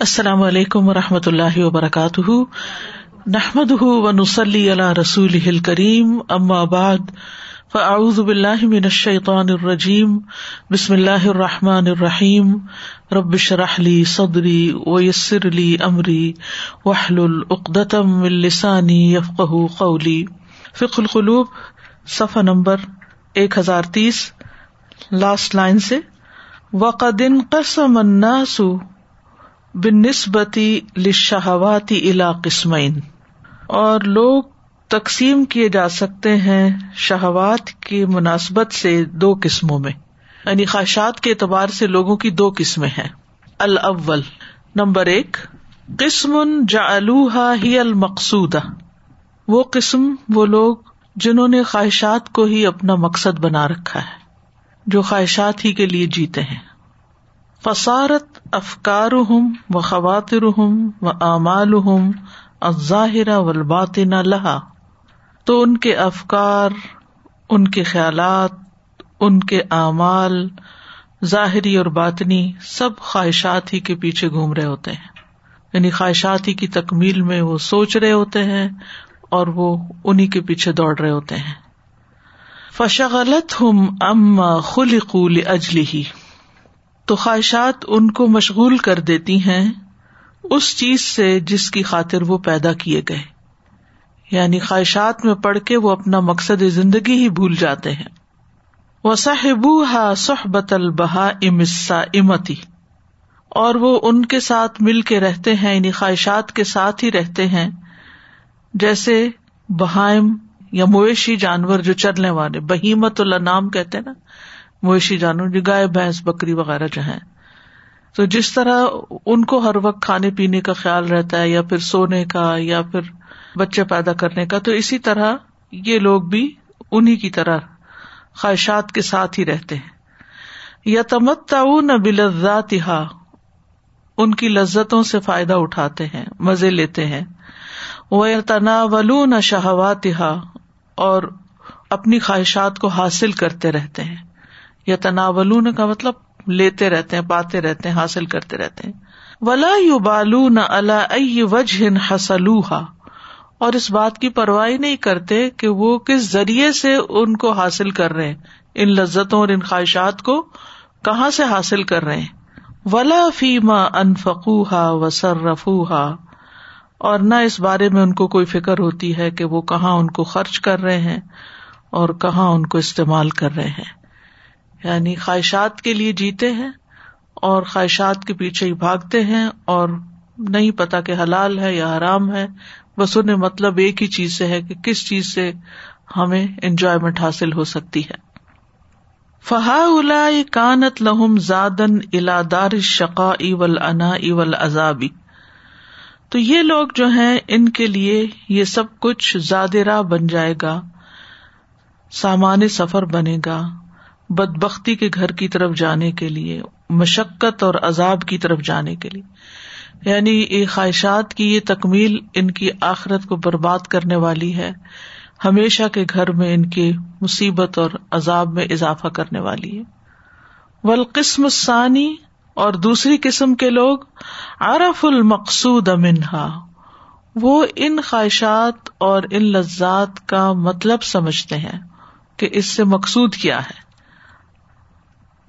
السلام علیکم و رحمۃ اللہ وبرکاتہ۔ نحمد و نسلی اللہ رسول کریم ام آباد فاعوذ باللہ من الشیطان الرجیم، بسم اللہ الرحمٰن الرحیم۔ ربش رحلی صدری ویسر علی عمری وحل العقدم السانی یفق قولی۔ فق القلوب، صفحہ نمبر ایک ہزار تیس لاسٹ لائن سے۔ وقدن قسم الناس بن نسبتی لشہواتی الا قسمین۔ اور لوگ تقسیم کیے جا سکتے ہیں شہوات کی مناسبت سے دو قسموں میں۔ یعنی خواہشات کے اعتبار سے لوگوں کی دو قسمیں ہیں۔ الاول، نمبر ایک قسم جا ہی المقصود وہ قسم، وہ لوگ جنہوں نے خواہشات کو ہی اپنا مقصد بنا رکھا ہے، جو خواہشات ہی کے لیے جیتے ہیں۔ فسارت افکار ہم و خواتر ہم و اعمال ہم ظاہرہ ولبات لہا تو ان کے افکار، ان کے خیالات، ان کے اعمال ظاہری اور باطنی سب خواہشات ہی کے پیچھے گھوم رہے ہوتے ہیں۔ یعنی خواہشات ہی کی تکمیل میں وہ سوچ رہے ہوتے ہیں اور وہ انہیں کے پیچھے دوڑ رہے ہوتے ہیں۔ فشغلت ہم اما خل اجلی ہی تو خواہشات ان کو مشغول کر دیتی ہیں اس چیز سے جس کی خاطر وہ پیدا کیے گئے۔ یعنی خواہشات میں پڑھ کے وہ اپنا مقصد زندگی ہی بھول جاتے ہیں۔ وہ صاحب ہا صحبت البہا امسا امتی اور وہ ان کے ساتھ مل کے رہتے ہیں یعنی خواہشات کے ساتھ ہی رہتے ہیں۔ جیسے بہائم یا مویشی جانور جو چلنے والے، بہیمت اللہ نام کہتے نا۔ مویشی جانور جو گائے بھینس، بکری وغیرہ جو ہے تو جس طرح ان کو ہر وقت کھانے پینے کا خیال رہتا ہے، یا پھر سونے کا، یا پھر بچے پیدا کرنے کا، تو اسی طرح یہ لوگ بھی انہیں کی طرح خواہشات کے ساتھ ہی رہتے ہیں۔ یا تمت تعاون بلزات ان کی لذتوں سے فائدہ اٹھاتے ہیں، مزے لیتے ہیں۔ وہ تنا ولون شہوات اور اپنی خواہشات کو حاصل کرتے رہتے ہیں۔ یا تناولون کا مطلب لیتے رہتے ہیں، پاتے رہتے ہیں، حاصل کرتے رہتے ہیں۔ ولا یو بالو نہ اللہ وجہ حسلوہا اور اس بات کی پرواہ نہیں کرتے کہ وہ کس ذریعے سے ان کو حاصل کر رہے ان لذتوں اور ان خواہشات کو کہاں سے حاصل کر رہے ولا فیما انفقوہا وسرفوہا اور نہ اس بارے میں ان کو کوئی فکر ہوتی ہے کہ وہ کہاں ان کو خرچ کر رہے ہیں اور کہاں ان کو استعمال کر رہے ہیں۔ یعنی خواہشات کے لیے جیتے ہیں اور خواہشات کے پیچھے ہی بھاگتے ہیں اور نہیں پتا کہ حلال ہے یا حرام ہے۔ بس انہیں مطلب ایک ہی چیز سے ہے کہ کس چیز سے ہمیں انجوائےمنٹ حاصل ہو سکتی ہے۔ فہا الا کانت لہم زادن الادار شقا اول انا اول ازابی تو یہ لوگ جو ہیں، ان کے لیے یہ سب کچھ زیادہ بن جائے گا، سامان سفر بنے گا۔ بد بختی کے گھر کی طرف جانے کے لیے، مشقت اور عذاب کی طرف جانے کے لیے۔ یعنی یہ خواہشات کی یہ تکمیل ان کی آخرت کو برباد کرنے والی ہے، ہمیشہ کے گھر میں ان کی مصیبت اور عذاب میں اضافہ کرنے والی ہے۔ ولقسم ثانی اور دوسری قسم کے لوگ، عرف المقصود امنہا وہ ان خواہشات اور ان لذات کا مطلب سمجھتے ہیں کہ اس سے مقصود کیا ہے۔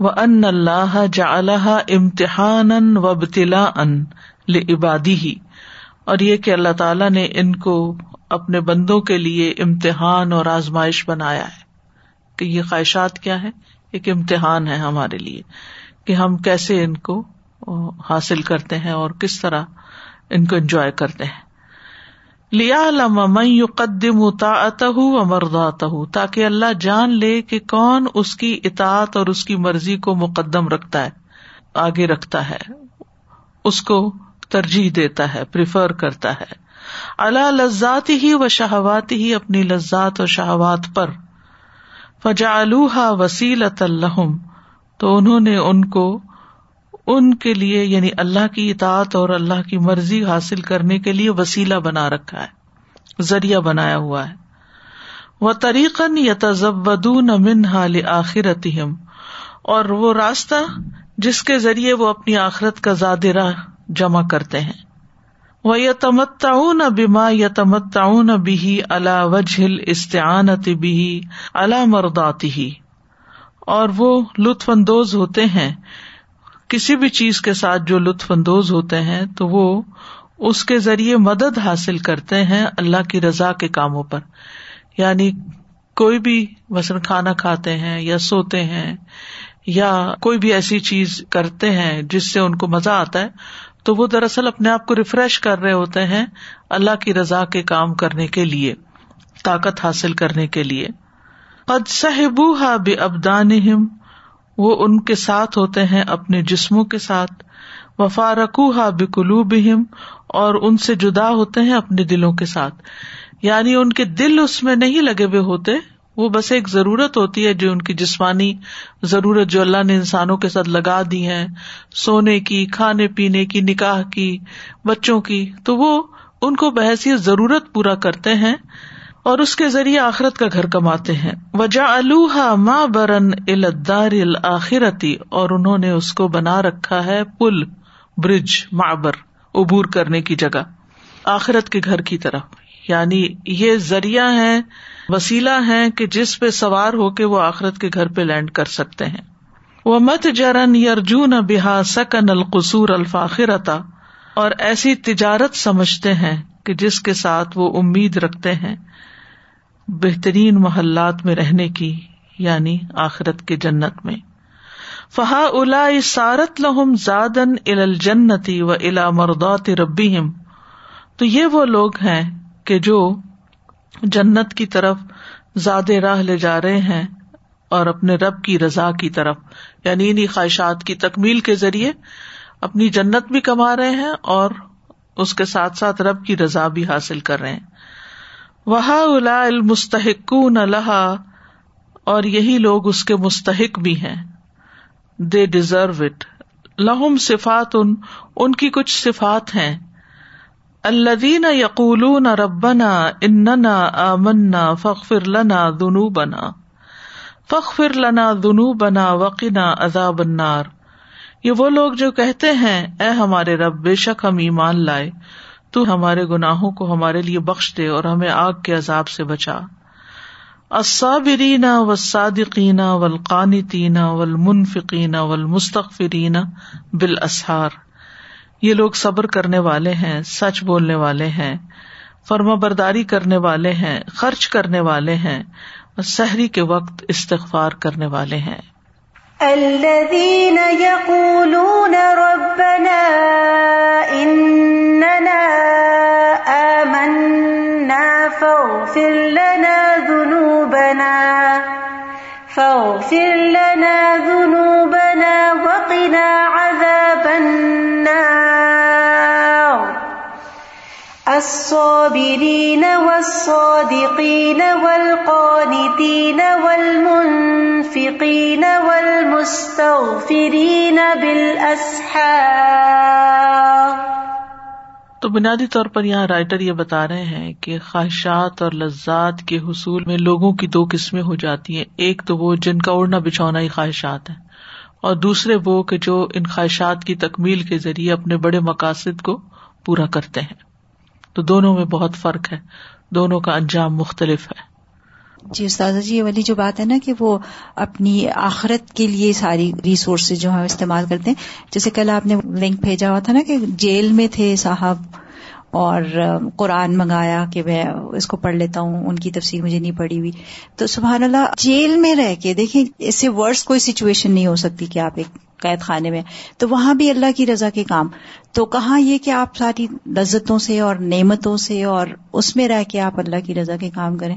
وہ ان اللہ جا اللہ امتحان و بتلا ان لبادی ہی اور یہ کہ اللہ تعالیٰ نے ان کو اپنے بندوں کے لیے امتحان اور آزمائش بنایا ہے کہ یہ خواہشات کیا ہے ایک امتحان ہے ہمارے لیے کہ ہم کیسے ان کو حاصل کرتے ہیں اور کس طرح ان کو انجوائے کرتے ہیں۔ لیا لمن قدم اطاعت امردات تاکہ اللہ جان لے کہ کون اس کی اطاعت اور اس کی مرضی کو مقدم رکھتا ہے، آگے رکھتا ہے، اس کو ترجیح دیتا ہے پریفر کرتا ہے۔ اللہ لذات ہی و شہوات ہی اپنی لذات اور شہوات پر۔ فجا الحا وسیلت الحم تو انہوں نے ان کو ان کے لیے یعنی اللہ کی اطاعت اور اللہ کی مرضی حاصل کرنے کے لیے وسیلہ بنا رکھا ہے، ذریعہ بنایا ہوا ہے۔ وہ طریقن یا تزبدون من حال آخرت اور وہ راستہ جس کے ذریعے وہ اپنی آخرت کا زیادہ جمع کرتے ہیں۔ وہ یتمتعون بما یتمتعون به على وجه الاستعانة به على مرضاته۔ اور وہ لطف اندوز ہوتے ہیں کسی بھی چیز کے ساتھ جو لطف اندوز ہوتے ہیں تو وہ اس کے ذریعے مدد حاصل کرتے ہیں اللہ کی رضا کے کاموں پر۔ یعنی کوئی بھی مثلاً کھانا کھاتے ہیں یا سوتے ہیں یا کوئی بھی ایسی چیز کرتے ہیں جس سے ان کو مزہ آتا ہے تو وہ دراصل اپنے آپ کو ریفریش کر رہے ہوتے ہیں اللہ کی رضا کے کام کرنے کے لیے، طاقت حاصل کرنے کے لیے۔ قد صحبو ہا بے ابدان وہ ان کے ساتھ ہوتے ہیں اپنے جسموں کے ساتھ۔ وفارکو ہا بکلو بہم اور ان سے جدا ہوتے ہیں اپنے دلوں کے ساتھ۔ یعنی ان کے دل اس میں نہیں لگے ہوئے ہوتے، وہ بس ایک ضرورت ہوتی ہے جو ان کی جسمانی ضرورت جو اللہ نے انسانوں کے ساتھ لگا دی ہے سونے کی، کھانے پینے کی، نکاح کی، بچوں کی، تو وہ ان کو بحثیت ضرورت پورا کرتے ہیں۔ اور اس کے ذریعے آخرت کا گھر کماتے ہیں۔ وجا الوحا ماں برن الدار الآخرتی اور انہوں نے اس کو بنا رکھا ہے پل، برج، معبر، عبور کرنے کی جگہ، آخرت کے گھر کی طرف۔ یعنی یہ ذریعہ ہے وسیلہ ہے کہ جس پہ سوار ہو کے وہ آخرت کے گھر پہ لینڈ کر سکتے ہیں۔ وہ مت جرن یارجون بحا سکن القصور الفاخرتا اور ایسی تجارت سمجھتے ہیں کہ جس کے ساتھ وہ امید رکھتے ہیں۔ بہترین محلات میں رہنے کی یعنی آخرت کے جنت میں۔ فہا الا سارت لہم زادن ال جنتی و الا مردات ربی تو یہ وہ لوگ ہیں کہ جو جنت کی طرف زیادہ راہ لے جا رہے ہیں اور اپنے رب کی رضا کی طرف یعنی انہیں خواہشات کی تکمیل کے ذریعے اپنی جنت بھی کما رہے ہیں اور اس کے ساتھ ساتھ رب کی رضا بھی حاصل کر رہے ہیں۔ وہ الا المستحق لہا اور یہی لوگ اس کے مستحق بھی ہیں۔ دے ڈیزرو اٹ لہم صفات، ان ان کی کچھ صفات ہیں۔ الدین یقول ربنا اننا آمنا فخر لنا دنو بنا فخر لنا دنو بنا وقنا عذاب النار۔ یہ وہ لوگ جو کہتے ہیں، اے ہمارے رب، بے شک ہم ایمان لائے۔ تو ہمارے گناہوں کو ہمارے لیے بخش دے اور ہمیں آگ کے عذاب سے بچا۔ الصابرین و صادقین والقانتین والمنفقین والمستغفرین بالاسحار۔ یہ لوگ صبر کرنے والے ہیں، سچ بولنے والے ہیں، فرما برداری کرنے والے ہیں، خرچ کرنے والے ہیں، اور سحری کے وقت استغفار کرنے والے ہیں۔ الذين يقولون ربنا فاغفر لنا ذنوبنا وقنا عذاب النار. الصابرين والصادقين والقانتين والمنفقين والمستغفرين بالأسحار. بنیادی طور پر یہاں رائٹر یہ بتا رہے ہیں کہ خواہشات اور لذات کے حصول میں لوگوں کی دو قسمیں ہو جاتی ہیں۔ ایک تو وہ جن کا اڑنا بچھونا ہی خواہشات ہیں، اور دوسرے وہ کہ جو ان خواہشات کی تکمیل کے ذریعے اپنے بڑے مقاصد کو پورا کرتے ہیں۔ تو دونوں میں بہت فرق ہے، دونوں کا انجام مختلف ہے۔ جی استاد جی یہ والی جو بات ہے نا کہ وہ اپنی آخرت کے لیے ساری ریسورسز جو ہم استعمال کرتے ہیں۔ جیسے کل آپ نے لنک بھیجا ہوا تھا نا کہ جیل میں تھے صاحب اور قرآن منگایا کہ میں اس کو پڑھ لیتا ہوں، ان کی تفصیل مجھے نہیں پڑھی ہوئی۔ تو سبحان اللہ، جیل میں رہ کے دیکھیں، اس سے ورس کوئی سچویشن نہیں ہو سکتی کہ آپ ایک قید خانے میں۔ تو وہاں بھی اللہ کی رضا کے کام۔ تو کہاں یہ کہ آپ ساری لذتوں سے اور نعمتوں سے اور اس میں رہ کے آپ اللہ کی رضا کے کام کریں۔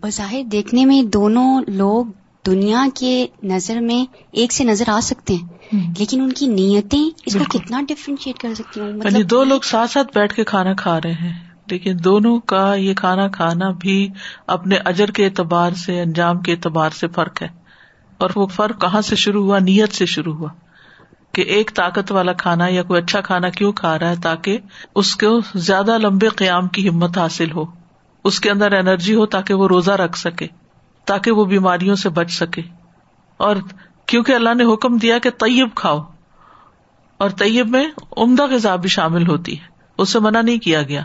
بظاہر دیکھنے میں دونوں لوگ دنیا کے نظر میں ایک سے نظر آ سکتے ہیں۔ لیکن ان کی نیتیں اس کو کتنا ڈفرینشیٹ کر سکتی ہوں یعنی مطلب دو لوگ ساتھ ساتھ بیٹھ کے کھانا کھا رہے ہیں۔ لیکن دونوں کا یہ کھانا کھانا بھی اپنے اجر کے اعتبار سے انجام کے اعتبار سے فرق ہے۔ اور وہ فرق کہاں سے شروع ہوا؟ نیت سے شروع ہوا۔ کہ ایک طاقت والا کھانا یا کوئی اچھا کھانا کیوں کھا رہا ہے تاکہ اس کو زیادہ لمبے قیام کی ہمت حاصل ہو۔ اس کے اندر انرجی ہو تاکہ وہ روزہ رکھ سکے، تاکہ وہ بیماریوں سے بچ سکے۔ اور کیونکہ اللہ نے حکم دیا کہ طیب کھاؤ، اور طیب میں عمدہ غذا بھی شامل ہوتی ہے۔ اس سے منع نہیں کیا گیا۔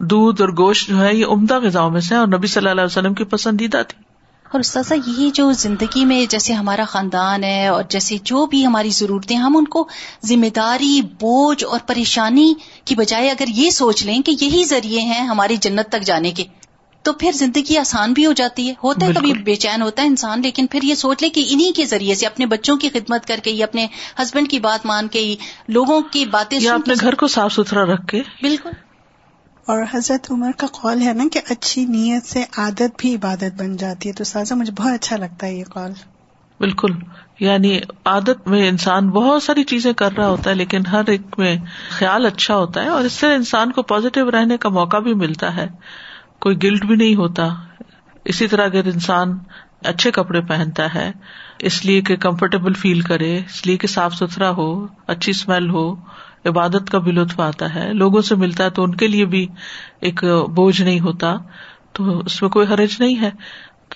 دودھ اور گوشت جو ہے، یہ عمدہ غذا میں سے اور نبی صلی اللہ علیہ وسلم کی پسندیدہ تھی۔ اور استاذہ یہی جو زندگی میں جیسے ہمارا خاندان ہے اور جیسے جو بھی ہماری ضرورتیں ہم ان کو ذمہ داری بوجھ اور پریشانی کی بجائے اگر یہ سوچ لیں کہ یہی ذریعے ہیں ہماری جنت تک جانے کے تو پھر زندگی آسان بھی ہو جاتی ہے۔ ہوتا ہے کبھی بے چین ہوتا ہے انسان لیکن پھر یہ سوچ لے کہ انہیں کے ذریعے سے اپنے بچوں کی خدمت کر کے یا اپنے ہسبینڈ کی بات مان کے لوگوں کی باتیں یا اپنے گھر کو صاف ستھرا رکھ کے۔ بالکل۔ اور حضرت عمر کا قول ہے نا کہ اچھی نیت سے عادت بھی عبادت بن جاتی ہے تو سازا، مجھے بہت اچھا لگتا ہے یہ قول۔ بالکل۔ یعنی عادت میں انسان بہت ساری چیزیں کر رہا ہوتا ہے، لیکن ہر ایک میں خیال اچھا ہوتا ہے اور اس سے انسان کو پازیٹیو رہنے کا موقع بھی ملتا ہے۔ کوئی گلٹ بھی نہیں ہوتا۔ اسی طرح اگر انسان اچھے کپڑے پہنتا ہے، اس لیے کہ کمفرٹیبل فیل کرے، اس لیے کہ صاف ستھرا ہو، اچھی اسمیل ہو عبادت کا بھی لطف آتا ہے۔ لوگوں سے ملتا ہے تو ان کے لیے بھی ایک بوجھ نہیں ہوتا۔ تو اس میں کوئی حرج نہیں ہے۔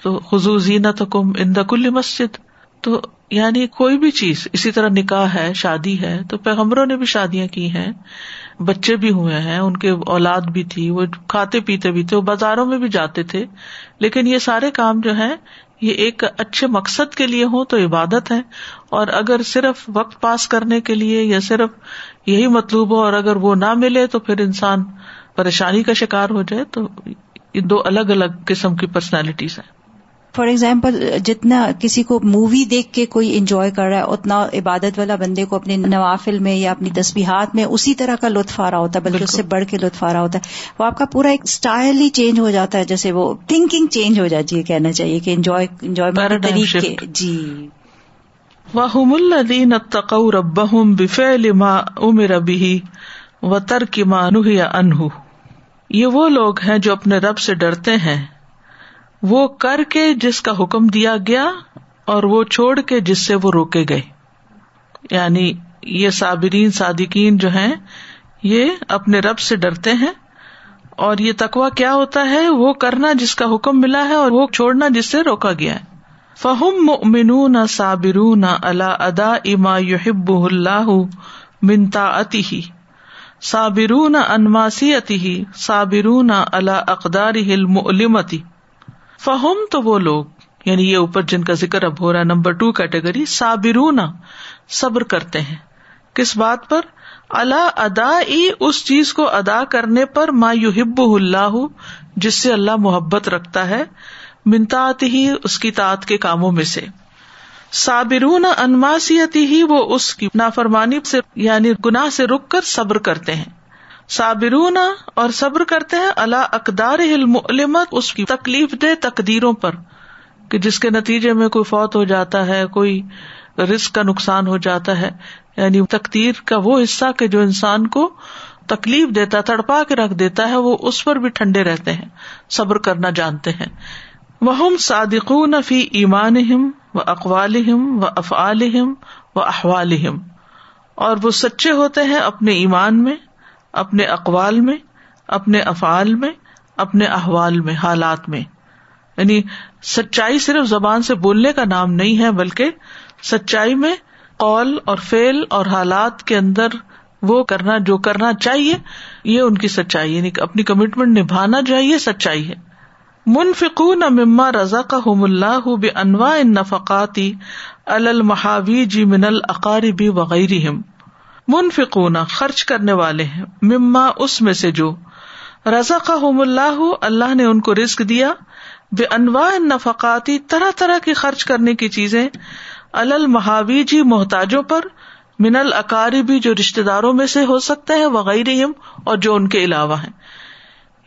تو خزو زینت کم ان کل مسجد۔ تو یعنی کوئی بھی چیز، اسی طرح نکاح ہے، شادی ہے، تو پیغمبروں نے بھی شادیاں کی ہیں۔ بچے بھی ہوئے ہیں، ان کے اولاد بھی تھی، وہ کھاتے پیتے بھی تھے، وہ بازاروں میں بھی جاتے تھے۔ لیکن یہ سارے کام جو ہے یہ ایک اچھے مقصد کے لیے ہوں تو عبادت ہے اور اگر صرف وقت پاس کرنے کے لیے یا صرف یہی مطلوب ہو اور اگر وہ نہ ملے تو پھر انسان پریشانی کا شکار ہو جائے تو یہ دو الگ الگ قسم کی پرسنالٹیز ہیں۔ فار ایگزامپل جتنا کسی کو مووی دیکھ کے کوئی انجوائے کر رہا ہے اتنا عبادت والا بندے کو اپنے نوافل میں یا اپنی تصویرات میں اسی طرح کا لطف آ رہا ہوتا ہے بلکہ اس سے بڑھ کے لطف آ رہا ہوتا ہے۔ وہ آپ کا پورا ایک اسٹائل ہی چینج ہو جاتا ہے جیسے وہ تھنکنگ چینج ہو جاتی ہے کہنا چاہیے کہ انجوائے انجوائے طریقے جی۔ وحم الدین اتقو ربہم بفعل ما امر به وترک ما نهی عنہ یہ وہ لوگ ہیں جو اپنے رب سے ڈرتے ہیں۔ وہ کر کے جس کا حکم دیا گیا اور وہ چھوڑ کے جس سے وہ روکے گئے۔ یعنی یہ صابرین، صادقین جو ہیں، یہ اپنے رب سے ڈرتے ہیں۔ اور یہ تقوا کیا ہوتا ہے؟ وہ کرنا جس کا حکم ملا ہے اور وہ چھوڑنا جس سے روکا گیا ہے۔ فہم منو نہ صابرو نہ اللہ ادا اما یحب اللہ منتا اتی ہی صابرو نہ انماسی اتی نہ اللہ اقدار فہم تو وہ لوگ یعنی یہ اوپر جن کا ذکر اب ہو رہا ہے، نمبر ٹو کیٹیگری، صابرون صبر کرتے ہیں. کس بات پر؟ اللہ ادا اس چیز کو ادا کرنے پر ما یحب اللہ، جس سے اللہ محبت رکھتا ہے منتاط ہی اس کی تعت کے کاموں میں سے۔ صابرون انماسیتی ہی وہ اس کی نافرمانی سے یعنی گناہ سے رک کر صبر کرتے ہیں۔ صابرون اور صبر کرتے ہیں اللہ اقدار علمت اس کی تکلیف دہ تقدیروں پر۔ کہ جس کے نتیجے میں کوئی فوت ہو جاتا ہے، کوئی رسک کا نقصان ہو جاتا ہے۔ یعنی تقدیر کا وہ حصہ کہ جو انسان کو تکلیف دیتا، تڑپا کے رکھ دیتا ہے، وہ اس پر بھی ٹھنڈے رہتے ہیں، صبر کرنا جانتے ہیں۔ وہ صادقون فی ایمان و اقوال و افعال و احوال اور وہ سچے ہوتے ہیں اپنے ایمان میں، اپنے اقوال میں، اپنے افعال میں، اپنے احوال میں، حالات میں۔ یعنی سچائی صرف زبان سے بولنے کا نام نہیں ہے، بلکہ سچائی میں قول اور فیل اور حالات کے اندر وہ کرنا، جو کرنا چاہیے، یہ ان کی سچائی یعنی اپنی کمٹمنٹ نبھانا چاہیے، سچائی ہے۔ منفقون مما رضا کا حم اللہ بے انواع ان نفقاتی جی من العقاربی وغیرہ منفقون خرچ کرنے والے ہیں، مما اس میں سے جو رضا کا اللہ اللہ نے ان کو رسک دیا بے انواع نفقاتی طرح طرح کی خرچ کرنے کی چیزیں المحاوی جی محتاجوں پر من العقاری بھی جو رشتے داروں میں سے ہو سکتا ہے وغیرہ اور جو ان کے علاوہ ہیں۔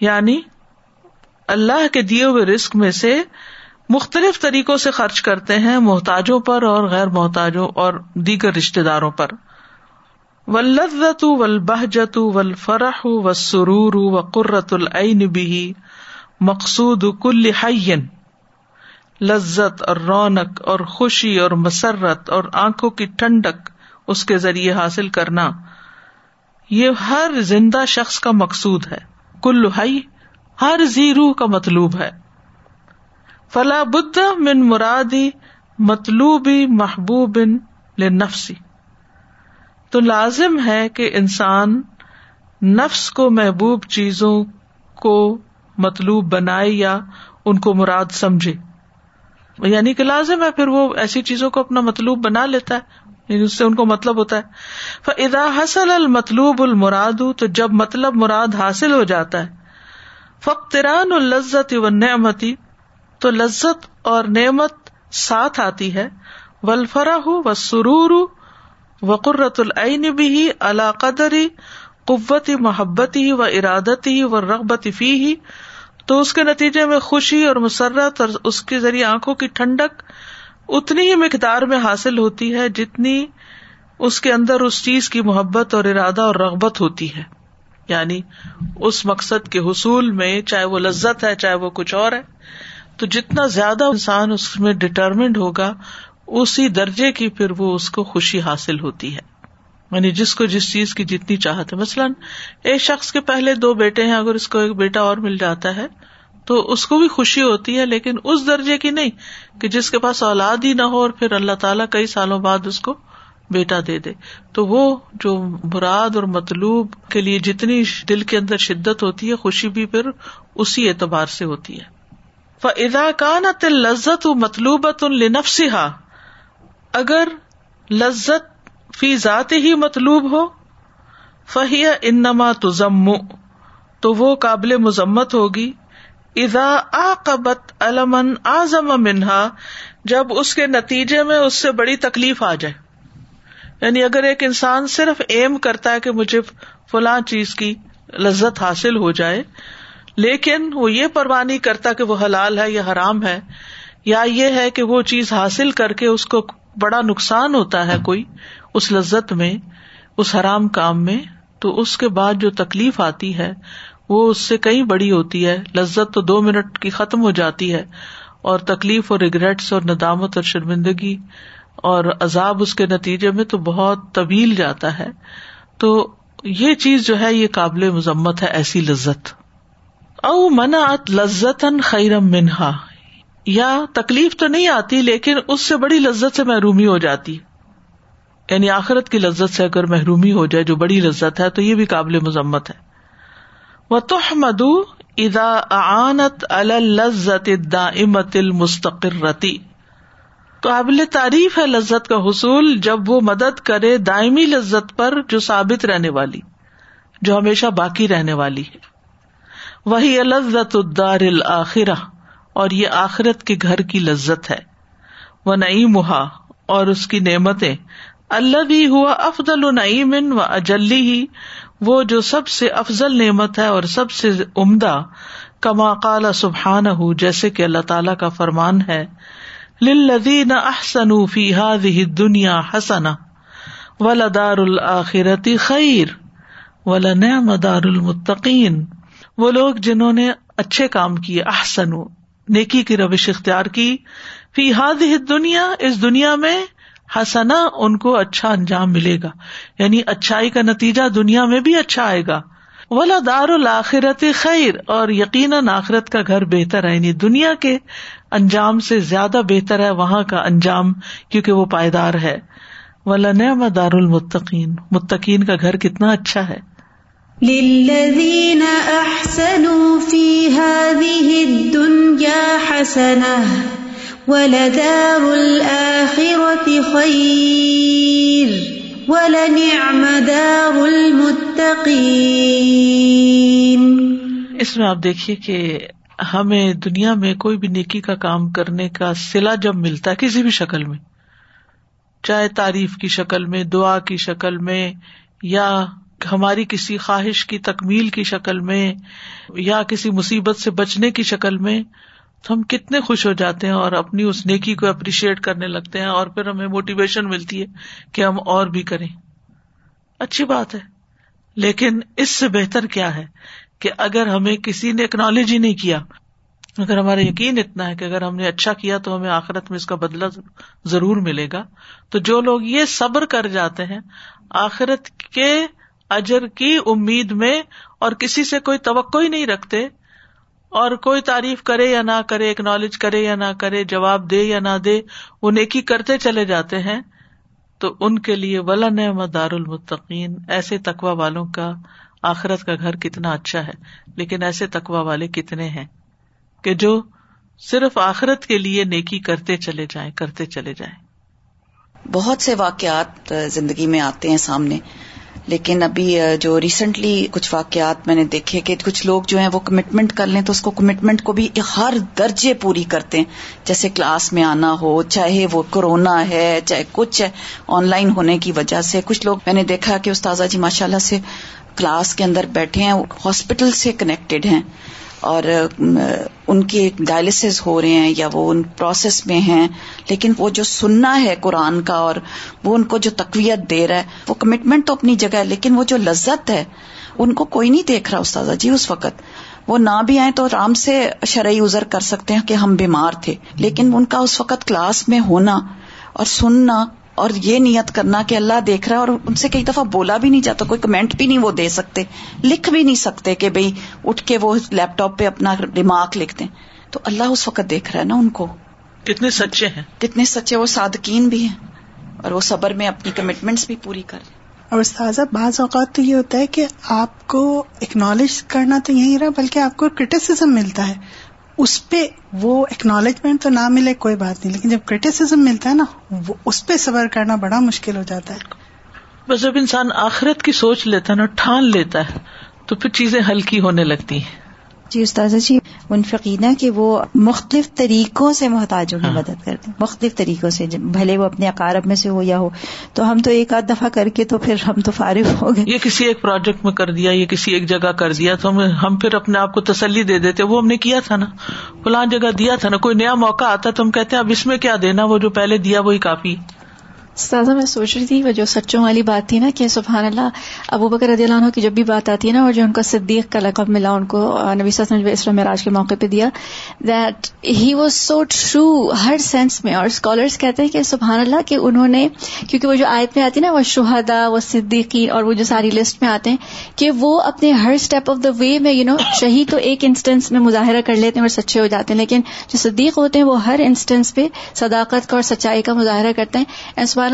یعنی اللہ کے دیے ہوئے رسک میں سے مختلف طریقوں سے خرچ کرتے ہیں محتاجوں پر اور غیر محتاجوں اور دیگر رشتے داروں پر۔ ولزت ول بہجت ول فرح و سرور و قرۃ العین بھی مقصود کل حین لذت اور رونق اور خوشی اور مسرت اور آنکھوں کی ٹھنڈک اس کے ذریعے حاصل کرنا، یہ ہر زندہ شخص کا مقصود ہے۔ کل ہائی ہر زی روح کا مطلوب ہے۔ فلا بد من مرادی مطلوبی محبوب نفسی تو لازم ہے کہ انسان نفس کو محبوب چیزوں کو مطلوب بنائے یا ان کو مراد سمجھے۔ یعنی کہ لازم ہے پھر وہ ایسی چیزوں کو اپنا مطلوب بنا لیتا ہے۔ یعنی اس سے ان کو مطلب ہوتا ہے۔ فدا حسل المطلوب المراد تو جب مطلب مراد حاصل ہو جاتا ہے۔ فقتران الزت و نعمتی تو لذت اور نعمت ساتھ آتی ہے۔ ولفرا ہو و سرور و قرۃ العین بھی اللہ قدری قوت محبت ہی و ارادت ہی و رغبت فی ہی تو اس کے نتیجے میں خوشی اور مسرت اور اس کے ذریعے آنکھوں کی ٹھنڈک اتنی ہی مقدار میں حاصل ہوتی ہے جتنی اس کے اندر اس چیز کی محبت اور ارادہ اور رغبت ہوتی ہے۔ یعنی اس مقصد کے حصول میں چاہے وہ لذت ہے، چاہے وہ کچھ اور ہے، تو جتنا زیادہ انسان اس میں ڈٹرمنڈ ہوگا، اسی درجے کی پھر وہ اس کو خوشی حاصل ہوتی ہے۔ یعنی جس کو جس چیز کی جتنی چاہت ہے۔ مثلاً ایک شخص کے پہلے دو بیٹے ہیں، اگر اس کو ایک بیٹا اور مل جاتا ہے، تو اس کو بھی خوشی ہوتی ہے، لیکن اس درجے کی نہیں، کہ جس کے پاس اولاد ہی نہ ہو اور پھر اللہ تعالیٰ کئی سالوں بعد اس کو بیٹا دے دے۔ تو وہ جو مراد اور مطلوب کے لیے جتنی دل کے اندر شدت ہوتی ہے، خوشی بھی پھر اسی اعتبار سے ہوتی ہے۔ فضا کان تل لذت و مطلوبت لنفسا اگر لذت فی ذات ہی مطلوب ہو فہی انما تزم، تو وہ قابل مذمت ہوگی۔ اذا آقبت المن آزم منہا، جب اس کے نتیجے میں اس سے بڑی تکلیف آ جائے۔ یعنی اگر ایک انسان صرف ایم کرتا ہے کہ مجھے فلاں چیز کی لذت حاصل ہو جائے، لیکن وہ یہ پرواہ نہیں کرتا کہ وہ حلال ہے یا حرام ہے، یا یہ ہے کہ وہ چیز حاصل کر کے اس کو بڑا نقصان ہوتا ہے کوئی اس لذت میں، اس حرام کام میں، تو اس کے بعد جو تکلیف آتی ہے، وہ اس سے کئی بڑی ہوتی ہے، لذت تو دو منٹ کی ختم ہو جاتی ہے، اور تکلیف اور ریگریٹس اور ندامت اور شرمندگی اور عذاب اس کے نتیجے میں تو بہت طویل جاتا ہے۔ تو یہ چیز جو ہے، یہ قابل مذمت ہے، ایسی لذت۔ او منعت لذت خیرم منہا۔ یا تکلیف تو نہیں آتی، لیکن اس سے بڑی لذت سے محرومی ہو جاتی۔ یعنی آخرت کی لذت سے اگر محرومی ہو جائے، جو بڑی لذت ہے، تو یہ بھی قابل مذمت ہے۔ وہ تو مدو ادا آنت الزت دا امت المستقرتی قابل تعریف ہے لذت کا حصول جب وہ مدد کرے دائمی لذت پر جو ثابت رہنے والی، جو ہمیشہ باقی رہنے والی ہے۔ وہی لذت الدار الآخرہ اور یہ آخرت کے گھر کی لذت ہے۔ وہ نئی محا اور اس کی نعمتیں۔ اللہ بھی ہوا افضل نعیم و اجلی ہی وہ جو سب سے افضل نعمت ہے اور سب سے عمدہ، کما کالا سبحان ہُ جیسے کہ اللہ تعالی کا فرمان ہے۔ لدین احسن فی هذه دنیا حسنا ولدار الآخرتی خیر ولنعم دار المتقین وہ لوگ جنہوں نے اچھے کام کیے احسن نیکی کی روش اختیار کی۔ فی هذه دنیا اس دنیا میں حسنا ان کو اچھا انجام ملے گا۔ یعنی اچھائی کا نتیجہ دنیا میں بھی اچھا آئے گا۔ ولا دار الآخرت خیر اور یقیناً آخرت کا گھر بہتر ہے۔ یعنی دنیا کے انجام سے زیادہ بہتر ہے وہاں کا انجام کیونکہ وہ پائیدار ہے۔ ولا نعم دار المتقین متقین کا گھر کتنا اچھا ہے۔ ولدار الآخرة خير ولنعم دار المتقين۔ اس میں آپ دیکھیے کہ ہمیں دنیا میں کوئی بھی نیکی کا کام کرنے کا سلا جب ملتا ہے کسی بھی شکل میں، چاہے تعریف کی شکل میں، دعا کی شکل میں، یا ہماری کسی خواہش کی تکمیل کی شکل میں، یا کسی مصیبت سے بچنے کی شکل میں، تو ہم کتنے خوش ہو جاتے ہیں اور اپنی اس نیکی کو اپریشیٹ کرنے لگتے ہیں اور پھر ہمیں موٹیویشن ملتی ہے کہ ہم اور بھی کریں۔ اچھی بات ہے، لیکن اس سے بہتر کیا ہے؟ کہ اگر ہمیں کسی نے اکنالج ہی نہیں کیا، اگر ہمارا یقین اتنا ہے کہ اگر ہم نے اچھا کیا تو ہمیں آخرت میں اس کا بدلا ضرور ملے گا۔ تو جو لوگ یہ صبر کر جاتے ہیں، آخرت کے اجر کی امید میں اور کسی سے کوئی توقع ہی نہیں رکھتے اور کوئی تعریف کرے یا نہ کرے اکنالج کرے یا نہ کرے، جواب دے یا نہ دے، وہ نیکی کرتے چلے جاتے ہیں۔ تو ان کے لیے ولا نعم دار المتقین ایسے تقوا والوں کا آخرت کا گھر کتنا اچھا ہے، لیکن ایسے تقوا والے کتنے ہیں کہ جو صرف آخرت کے لیے نیکی کرتے چلے جائیں، کرتے چلے جائیں۔ بہت سے واقعات زندگی میں آتے ہیں سامنے، لیکن ابھی جو ریسنٹلی کچھ واقعات میں نے دیکھے کہ کچھ لوگ جو ہیں وہ کمٹمنٹ کر لیں تو اس کو کمٹمنٹ کو بھی ہر درجے پوری کرتے ہیں۔ جیسے کلاس میں آنا ہو، چاہے وہ کورونا ہے، چاہے کچھ آن لائن ہونے کی وجہ سے کچھ لوگ میں نے دیکھا کہ استاذہ جی ماشاء اللہ سے کلاس کے اندر بیٹھے ہیں، ہاسپٹل سے کنیکٹڈ ہیں اور ان کے ڈائلسز ہو رہے ہیں یا وہ ان پروسیس میں ہیں، لیکن وہ جو سننا ہے قرآن کا اور وہ ان کو جو تقویت دے رہا ہے، وہ کمٹمنٹ تو اپنی جگہ ہے، لیکن وہ جو لذت ہے، ان کو کوئی نہیں دیکھ رہا استاذہ جی اس وقت۔ وہ نہ بھی آئے تو آرام سے شرعی ازر کر سکتے ہیں کہ ہم بیمار تھے، لیکن ان کا اس وقت کلاس میں ہونا اور سننا اور یہ نیت کرنا کہ اللہ دیکھ رہا ہے اور ان سے کئی دفعہ بولا بھی نہیں جاتا کوئی کمنٹ بھی نہیں وہ دے سکتے لکھ بھی نہیں سکتے کہ بھائی اٹھ کے وہ لیپ ٹاپ پہ اپنا ریمارک لکھ دیں۔ تو اللہ اس وقت دیکھ رہا ہے نا ان کو۔ کتنے سچے ہیں۔ کتنے سچے وہ صادقین بھی ہیں اور وہ صبر میں اپنی کمٹمنٹس بھی پوری کر رہے اور استاذہ بعض اوقات تو یہ ہوتا ہے کہ آپ کو اکنالج کرنا تو یہی رہا بلکہ آپ کو کرٹیسزم ملتا ہے۔ اس پہ وہ اکنالجمنٹ تو نہ ملے، کوئی بات نہیں، لیکن جب کریٹیسم ملتا ہے نا، وہ اس پہ صبر کرنا بڑا مشکل ہو جاتا ہے۔ بس جب انسان آخرت کی سوچ لیتا ہے نا، ٹھان لیتا ہے، تو پھر چیزیں ہلکی ہونے لگتی ہیں۔ جی استاذہ جی منفقینہ کے وہ مختلف طریقوں سے محتاجوں کی ہاں۔ مدد کرتے ہیں۔ مختلف طریقوں سے بھلے وہ اپنے اقارب میں سے ہو یا ہو۔ تو ہم تو ایک آدھ دفعہ کر کے تو پھر ہم تو فارغ ہو گئے۔ یہ کسی ایک پروجیکٹ میں کر دیا یا کسی ایک جگہ کر دیا تو ہم پھر اپنے آپ کو تسلی دے دیتے۔ وہ ہم نے کیا تھا نا؟ فلاں جگہ دیا تھا نا کوئی نیا موقع آتا تو ہم کہتے ہیں اب اس میں کیا دینا؟ وہ جو پہلے دیا وہی کافی۔ سازا میں سوچ رہی تھی، وہ جو سچوں والی بات تھی نا کہ سبحان اللہ، ابو بکر رضی اللہ عنہ کی جب بھی بات آتی ہے نا، اور جو ان کو صدیق کا لقب ملا، ان کو نبی نے اسلام معراج کے موقع پہ دیا that he was so true her sense میں، اور اسکالرس کہتے ہیں کہ سبحان اللہ کہ انہوں نے، کیونکہ وہ جو آیت میں آتی ہے نا، وہ شہدا، وہ صدیقی اور وہ جو ساری لسٹ میں آتے ہیں، کہ وہ اپنے ہر اسٹیپ آف دا وے میں یو نو شہید تو ایک انسٹنس میں مظاہرہ کر لیتے ہیں اور سچے ہو جاتے ہیں، لیکن جو صدیق ہوتے ہیں، وہ ہر انسٹنس پہ صداقت کا اور سچائی کا مظاہرہ کرتے ہیں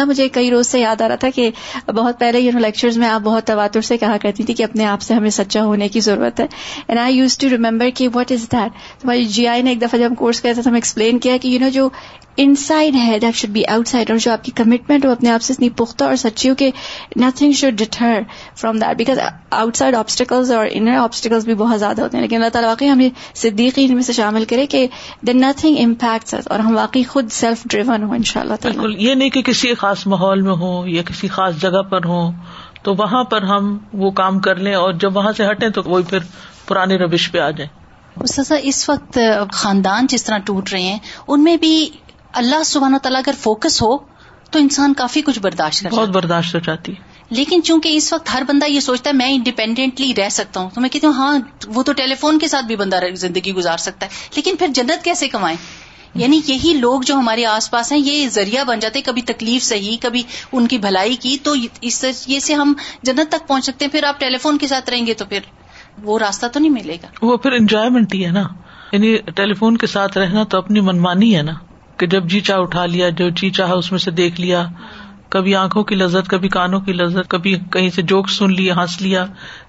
مجھے کئی روز سے یاد آ رہا تھا کہ بہت پہلے یو نو لیکچرز میں آپ بہت تواتر سے کہا کرتی تھی کہ اپنے آپ سے ہمیں سچا ہونے کی ضرورت ہے۔ And I used to remember کہ واٹ از دیٹ تمہاری جی آئی نے ایک دفعہ جب ہم کورس کیا تھا تو ہم ایکسپلین کیا کہ یو نو جو ان سائڈ ہے that should be outside اور جو آپ کی کمٹمنٹ ہو اپنے آپ سے اتنی پختہ اور سچی ہو کہ nothing should deter from that because outside obstacles اور انر آبسٹیکلز بھی بہت زیادہ ہوتے ہیں. لیکن اللہ تعالیٰ واقعی ہمیں صدیقی میں سے شامل کرے کہ دین نتھنگ امپیکٹ اور ہم واقعی خود سیلف ڈریون ہوں ان شاء اللہ بالکل. یہ نہیں کہ کسی خاص ماحول میں ہو یا کسی خاص جگہ پر ہو تو وہاں پر ہم وہ کام کر لیں اور جب وہاں سے ہٹیں تو وہی پھر پرانے روش پہ آ جائیں۔ اس وقت خاندان جس طرح ٹوٹ رہے ہیں ان میں بھی اللہ سبحان و تعالیٰ اگر فوکس ہو تو انسان کافی کچھ برداشت کر بہت برداشت ہو جاتی لیکن چونکہ اس وقت ہر بندہ یہ سوچتا ہے میں انڈیپینڈنٹلی رہ سکتا ہوں تو میں کہتی ہوں ہاں وہ تو ٹیلی فون کے ساتھ بھی بندہ زندگی گزار سکتا ہے۔ لیکن پھر جنت کیسے کمائیں؟ یعنی یہی لوگ جو ہمارے آس پاس ہیں یہ ذریعہ بن جاتے کبھی تکلیف صحیح کبھی ان کی بھلائی کی تو اس یہ سے ہم جنت تک پہنچ سکتے ہیں۔ پھر آپ ٹیلی فون کے ساتھ رہیں گے تو پھر وہ راستہ تو نہیں ملے گا۔ وہ پھر انجوائےمنٹ ہی ہے نا۔ یعنی ٹیلی فون کے ساتھ رہنا تو اپنی منمانی ہے نا۔ کہ جب جی چاہ اٹھا لیا، جو جی چاہا اس میں سے دیکھ لیا، کبھی آنکھوں کی لذت، کبھی کانوں کی لذت، کبھی کہیں سے جوک سن لیا، ہنس لیا،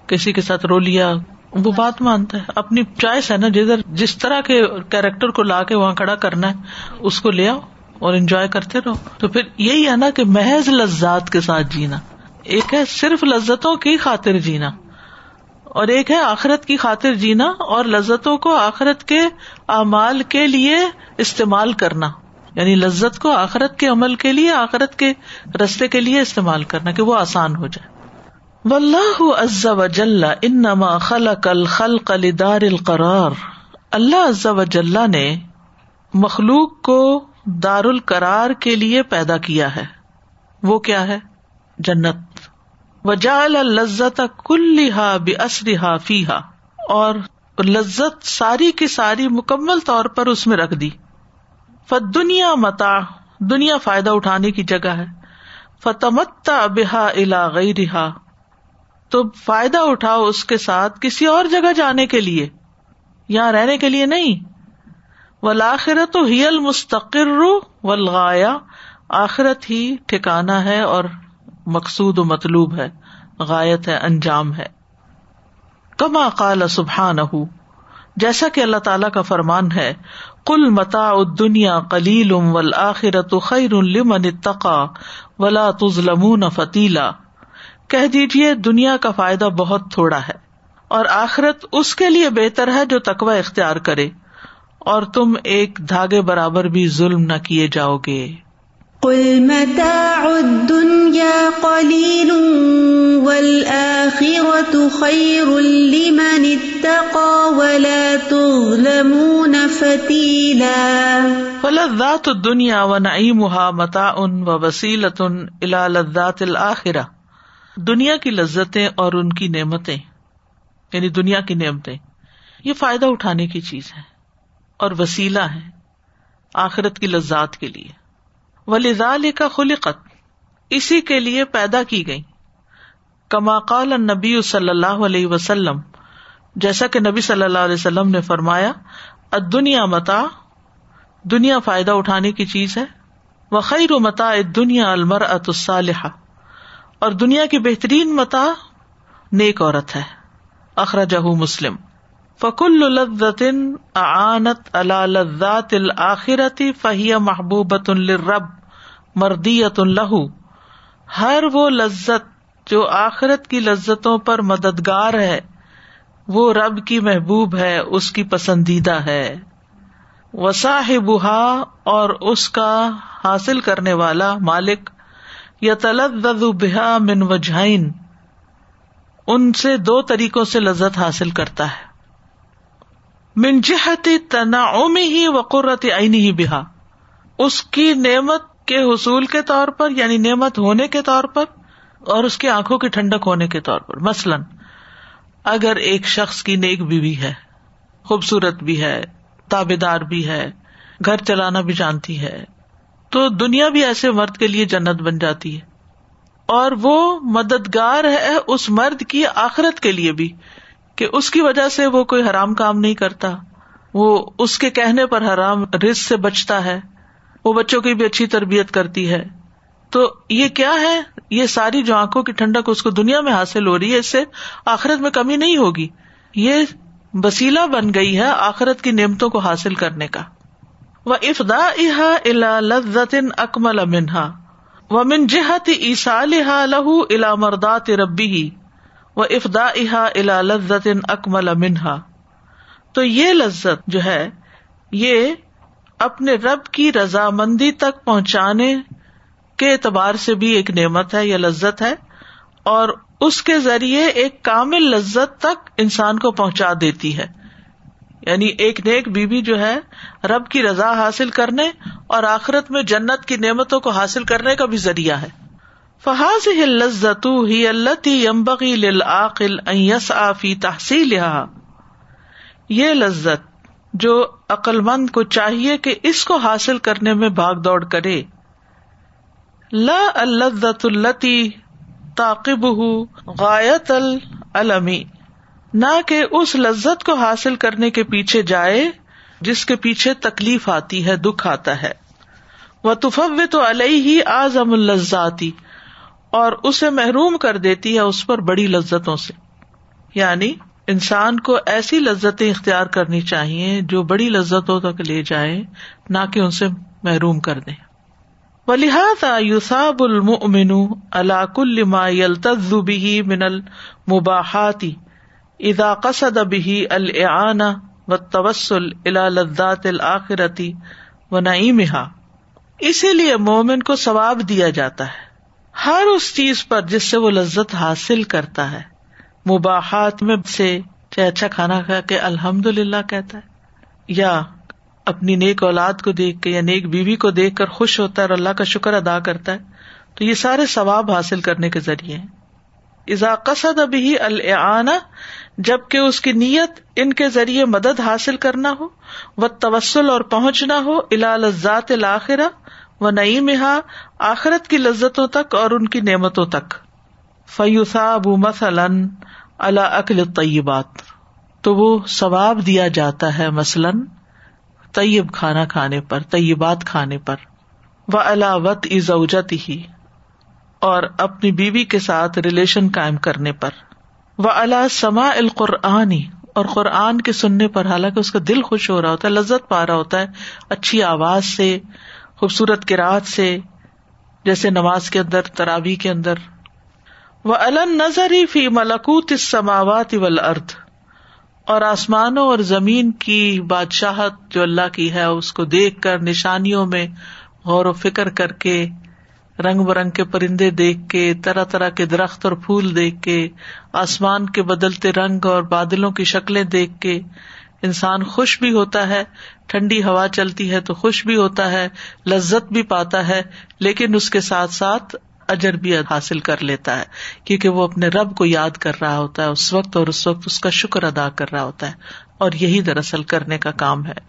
کسی کے ساتھ رو لیا، وہ بات مانتا ہے۔ اپنی چوائس ہے نا، جدھر جس طرح کے کیریکٹر کو لا کے وہاں کھڑا کرنا ہے، اس کو لے آؤ اور انجوائے کرتے رہو۔ تو پھر یہی ہے نا کہ محض لذات کے ساتھ جینا، ایک ہے صرف لذتوں کی خاطر جینا۔ اور ایک ہے آخرت کی خاطر جینا اور لذتوں کو آخرت کے اعمال کے لیے استعمال کرنا۔ یعنی لذت کو آخرت کے عمل کے لیے، آخرت کے رستے کے لیے استعمال کرنا کہ وہ آسان ہو جائے۔ و وجل انما خلق الخلق لدار القرار۔ اللہ عز وجل نے مخلوق کو دار القرار کے لیے پیدا کیا ہے۔ وہ کیا ہے؟ جنت۔ وجال لذت کلحا بے اسرحا اور لذت ساری کی ساری مکمل طور پر اس میں رکھ دی۔ فت دنیا متا دنیا فائدہ اٹھانے کی جگہ ہے۔ فتمتا بحا الا گئی رہا تو فائدہ اٹھاؤ اس کے ساتھ کسی اور جگہ جانے کے لیے، یہاں رہنے کے لیے نہیں۔ ولاخرت ہی المستقر ولغایا آخرت ہی ٹھکانا ہے اور مقصود و مطلوب ہے، غایت ہے، انجام ہے۔ کما قال سبحان جیسا کہ اللہ تعالی کا فرمان ہے کل متا دنیا کلیل ول آخرت خیر لمن اتقا ولا تظلمون فتیلا۔ کہہ دیجیے دنیا کا فائدہ بہت تھوڑا ہے اور آخرت اس کے لیے بہتر ہے جو تقوی اختیار کرے، اور تم ایک دھاگے برابر بھی ظلم نہ کیے جاؤ گے۔ قل متاع الدنيا قليل والآخرة خير لمن اتقى ولا تظلمون فتيلا فلذات الدنيا ونعيمها متاع ووسيلة إلى لذات الآخرة. دنیا کی لذتیں اور ان کی نعمتیں یعنی دنیا کی نعمتیں، یہ فائدہ اٹھانے کی چیز ہے اور وسیلہ ہے آخرت کی لذات کے لیے۔ ولیزال کا خلقت۔ اسی کے لیے پیدا کی گئی کما قال نبی صلی اللہ علیہ وسلم، جیسا کہ نبی صلی اللہ علیہ وسلم نے فرمایا دنیا متا دنیا فائدہ اٹھانے کی چیز ہے۔ وہ خیر و متا دنیا المر اتالحہ اور دنیا کی بہترین متا نیک عورت ہے۔ اخراجہ مسلم۔ فکل لذن اعنت اللہ لذات الآخرتی فہیا محبوبۃ الرب مردیت اللہ ہر وہ لذت جو آخرت کی لذتوں پر مددگار ہے، وہ رب کی محبوب ہے، اس کی پسندیدہ ہے۔ وساحبہ اور اس کا حاصل کرنے والا مالک یا تلد بحا من وجہین، ان سے دو طریقوں سے لذت حاصل کرتا ہے۔ من جہتی تنا ہی وقرت عینی ہی بحا اس کی نعمت کے حصول کے طور پر یعنی نعمت ہونے کے طور پر، اور اس کی آنکھوں کی ٹھنڈک ہونے کے طور پر۔ مثلاً، اگر ایک شخص کی نیک بیوی ہے، خوبصورت بھی ہے تابے دار بھی ہے، گھر چلانا بھی جانتی ہے، تو دنیا بھی ایسے مرد کے لیے جنت بن جاتی ہے۔ اور وہ مددگار ہے اس مرد کی آخرت کے لیے بھی، کہ اس کی وجہ سے وہ کوئی حرام کام نہیں کرتا۔ وہ اس کے کہنے پر حرام رز سے بچتا ہے۔ وہ بچوں کی بھی اچھی تربیت کرتی ہے۔ تو یہ کیا ہے؟ یہ ساری جو آنکھوں کی ٹھنڈک اس کو دنیا میں حاصل ہو رہی ہے، اس سے آخرت میں کمی نہیں ہوگی۔ یہ وسیلہ بن گئی ہے آخرت کی نعمتوں کو حاصل کرنے کا۔ وہ افدا احا الا لذت اکمل منہا و من جہت عیسا لہو الا مردات ربی ہی و افدا احا الا لذت اکمل منہا تو یہ لذت جو ہے، یہ اپنے رب کی رضامندی تک پہنچانے کے اعتبار سے بھی ایک نعمت ہے یا لذت ہے اور اس کے ذریعے ایک کامل لذت تک انسان کو پہنچا دیتی ہے۔ یعنی ایک نیک بیوی جو ہے، رب کی رضا حاصل کرنے اور آخرت میں جنت کی نعمتوں کو حاصل کرنے کا بھی ذریعہ ہے۔ فحاظ لذت ہی اللہ یمبغی للعاقل ان يسعى تحصیل یہ لذت جو عقل مند کو چاہیے کہ اس کو حاصل کرنے میں بھاگ دوڑ کرے۔ لا التی تاقب غایت المی نہ کہ اس لذت کو حاصل کرنے کے پیچھے جائے جس کے پیچھے تکلیف آتی ہے، دکھ آتا ہے۔ وہ تفو تو علیہ ہی آزم الزاتی اور اسے محروم کر دیتی ہے اس پر بڑی لذتوں سے۔ یعنی انسان کو ایسی لذتیں اختیار کرنی چاہیے جو بڑی لذتوں تک لے جائے نہ کہ ان سے محروم کر دیں۔ ولہذا یوساب المؤمن علا ما یلتذ من المباحات اذا قصد به الاعانة والتوسل الى لذات الاخرة ونعیمها اسی لیے مومن کو ثواب دیا جاتا ہے۔ ہر اس چیز پر جس سے وہ لذت حاصل کرتا ہے۔ مباحت میں سے چاہے اچھا کھانا کھا کے الحمد للہ کہتا ہے، یا اپنی نیک اولاد کو دیکھ کے یا نیک بیوی کو دیکھ کر خوش ہوتا ہے اور اللہ کا شکر ادا کرتا ہے، تو یہ سارے ثواب حاصل کرنے کے ذریعے قصد ابھی العنا جبکہ اس کی نیت ان کے ذریعے مدد حاصل کرنا ہو و توسل اور پہنچنا ہو الا لذات الآخرہ و نئی آخرت کی لذتوں تک اور ان کی نعمتوں تک۔ فیوسا ابو مثلاً اللہ عقل طیبات تو وہ ثواب دیا جاتا ہے مثلاً طیب کھانا کھانے پر، طیبات کھانے پر۔ و علاوت ازوجت ہی اور اپنی بیوی کے ساتھ ریلیشن قائم کرنے پر۔ وہ اللہ سما القرآنی اور قرآن کے سننے پر، حالانکہ اس کا دل خوش ہو رہا ہوتا ہے، لذت پا رہا ہوتا ہے، اچھی آواز سے، خوبصورت کراط سے، جیسے نماز کے اندر تراوی کے اندر۔ وہ الن نظر ہی فی ملکوت اس سماوات ارد اور آسمانوں اور زمین کی بادشاہت جو اللہ کی ہے، اس کو دیکھ کر، نشانیوں میں غور و فکر کر کے، رنگ برنگ کے پرندے دیکھ کے، طرح طرح کے درخت اور پھول دیکھ کے، آسمان کے بدلتے رنگ اور بادلوں کی شکلیں دیکھ کے، انسان خوش بھی ہوتا ہے، ٹھنڈی ہوا چلتی ہے تو خوش بھی ہوتا ہے، لذت بھی پاتا ہے، لیکن اس کے ساتھ ساتھ اجر بھی حاصل کر لیتا ہے، کیونکہ وہ اپنے رب کو یاد کر رہا ہوتا ہے، اس وقت اور اس وقت اس کا شکر ادا کر رہا ہوتا ہے، اور یہی دراصل کرنے کا کام ہے۔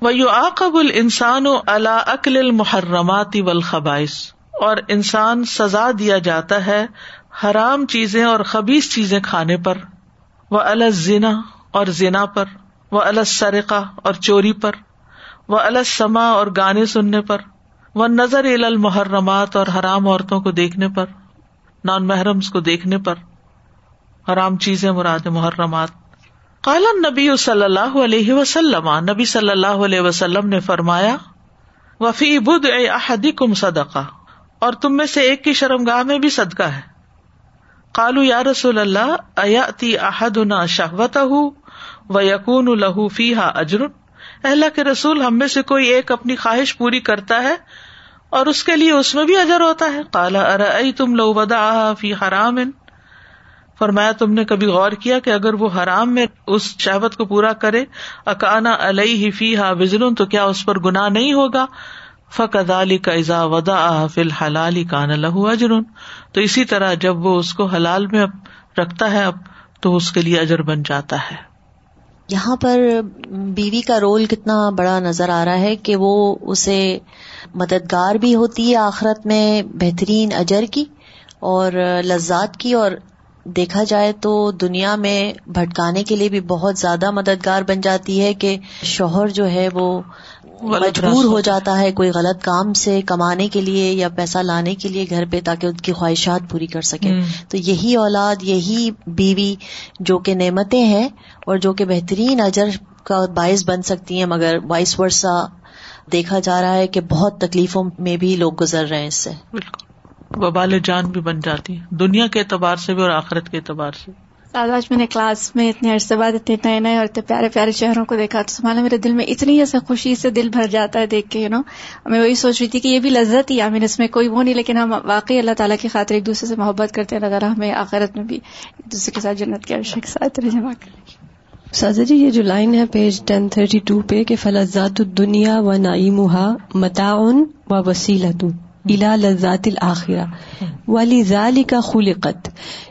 وہ یو آقب السان و اللہ عقل المحرماتی والخبائش اور انسان سزا دیا جاتا ہے حرام چیزیں اور خبیص چیزیں کھانے پر۔ وہ الزنا اور زنا پر۔ وہ السرقہ اور چوری پر۔ وہ السما اور گانے سننے پر۔ وہ نظر المحرمات اور حرام عورتوں کو دیکھنے پر، نان محرم کو دیکھنے پر حرام چیزیں مراد محرمات۔ قالن نبی صلی اللہ علیہ وسلم، نبی صلی اللہ علیہ وسلم نے فرمایا وفی بد احدی کم صدقہ اور تم میں سے ایک کی شرم گاہ میں بھی صدقہ ہے۔ کالو یا رسول اللہ اتی احد نہ شہوت و یقون الہ فی ہا اجرن؟ اللہ کے رسول ہم میں سے کوئی ایک اپنی خواہش پوری کرتا ہے اور اس کے لیے اس میں بھی اجر ہوتا ہے۔ کالا ار تم لو ودا فی حرام؟ فرمایا، تم نے کبھی غور کیا کہ اگر وہ حرام میں اس شہبت کو پورا کرے، اکانا علیہ فی ہا وزر تو کیا اس پر گنا نہیں ہوگا؟ فقد علی کا ازا ودا فی الحلال کان لہو اجر تو اسی طرح جب وہ اس کو حلال میں رکھتا ہے، اب تو اس کے لیے اجر بن جاتا ہے۔ یہاں پر بیوی کا رول کتنا بڑا نظر آ رہا ہے کہ وہ اسے مددگار بھی ہوتی ہے آخرت میں بہترین اجر کی اور لذات کی اور دیکھا جائے تو دنیا میں بھٹکانے کے لیے بھی بہت زیادہ مددگار بن جاتی ہے کہ شوہر جو ہے وہ مجبور ہو جاتا ہے کوئی غلط کام سے کمانے کے لیے یا پیسہ لانے کے لیے گھر پہ تاکہ ان کی خواہشات پوری کر سکے تو یہی اولاد یہی بیوی جو کہ نعمتیں ہیں اور جو کہ بہترین اجر کا باعث بن سکتی ہیں مگر وائس ورثہ دیکھا جا رہا ہے کہ بہت تکلیفوں میں بھی لوگ گزر رہے ہیں اس سے۔ بالکل۔ وبال جان بھی بن جاتی ہے دنیا کے اعتبار سے بھی اور آخرت کے اعتبار سے آج میں نے کلاس میں اتنے عرصے بعد اتنے نئے نئے اور اتنے پیارے پیارے چہروں کو دیکھا تو سنبھالا میرے دل میں اتنی ایسے خوشی سے دل بھر جاتا ہے دیکھ کے یو نو میں وہی سوچ رہی تھی کہ یہ بھی لذت ہی آمین اس میں کوئی وہ نہیں، لیکن ہم واقعی اللہ تعالیٰ کی خاطر ایک دوسرے سے محبت کرتے ہیں۔ اگر ہمیں آخرت میں بھی ایک دوسرے کے ساتھ جنت کے عرشے کے ساتھ جمع کریں سازا جی یہ جو لائن ہے پیج ٹین تھرٹی ٹو پہ کہ فلزات الدنیا و نعیمہ متاون و وسیلت الا لذات الآخرہ والی ذالی کا خلقت.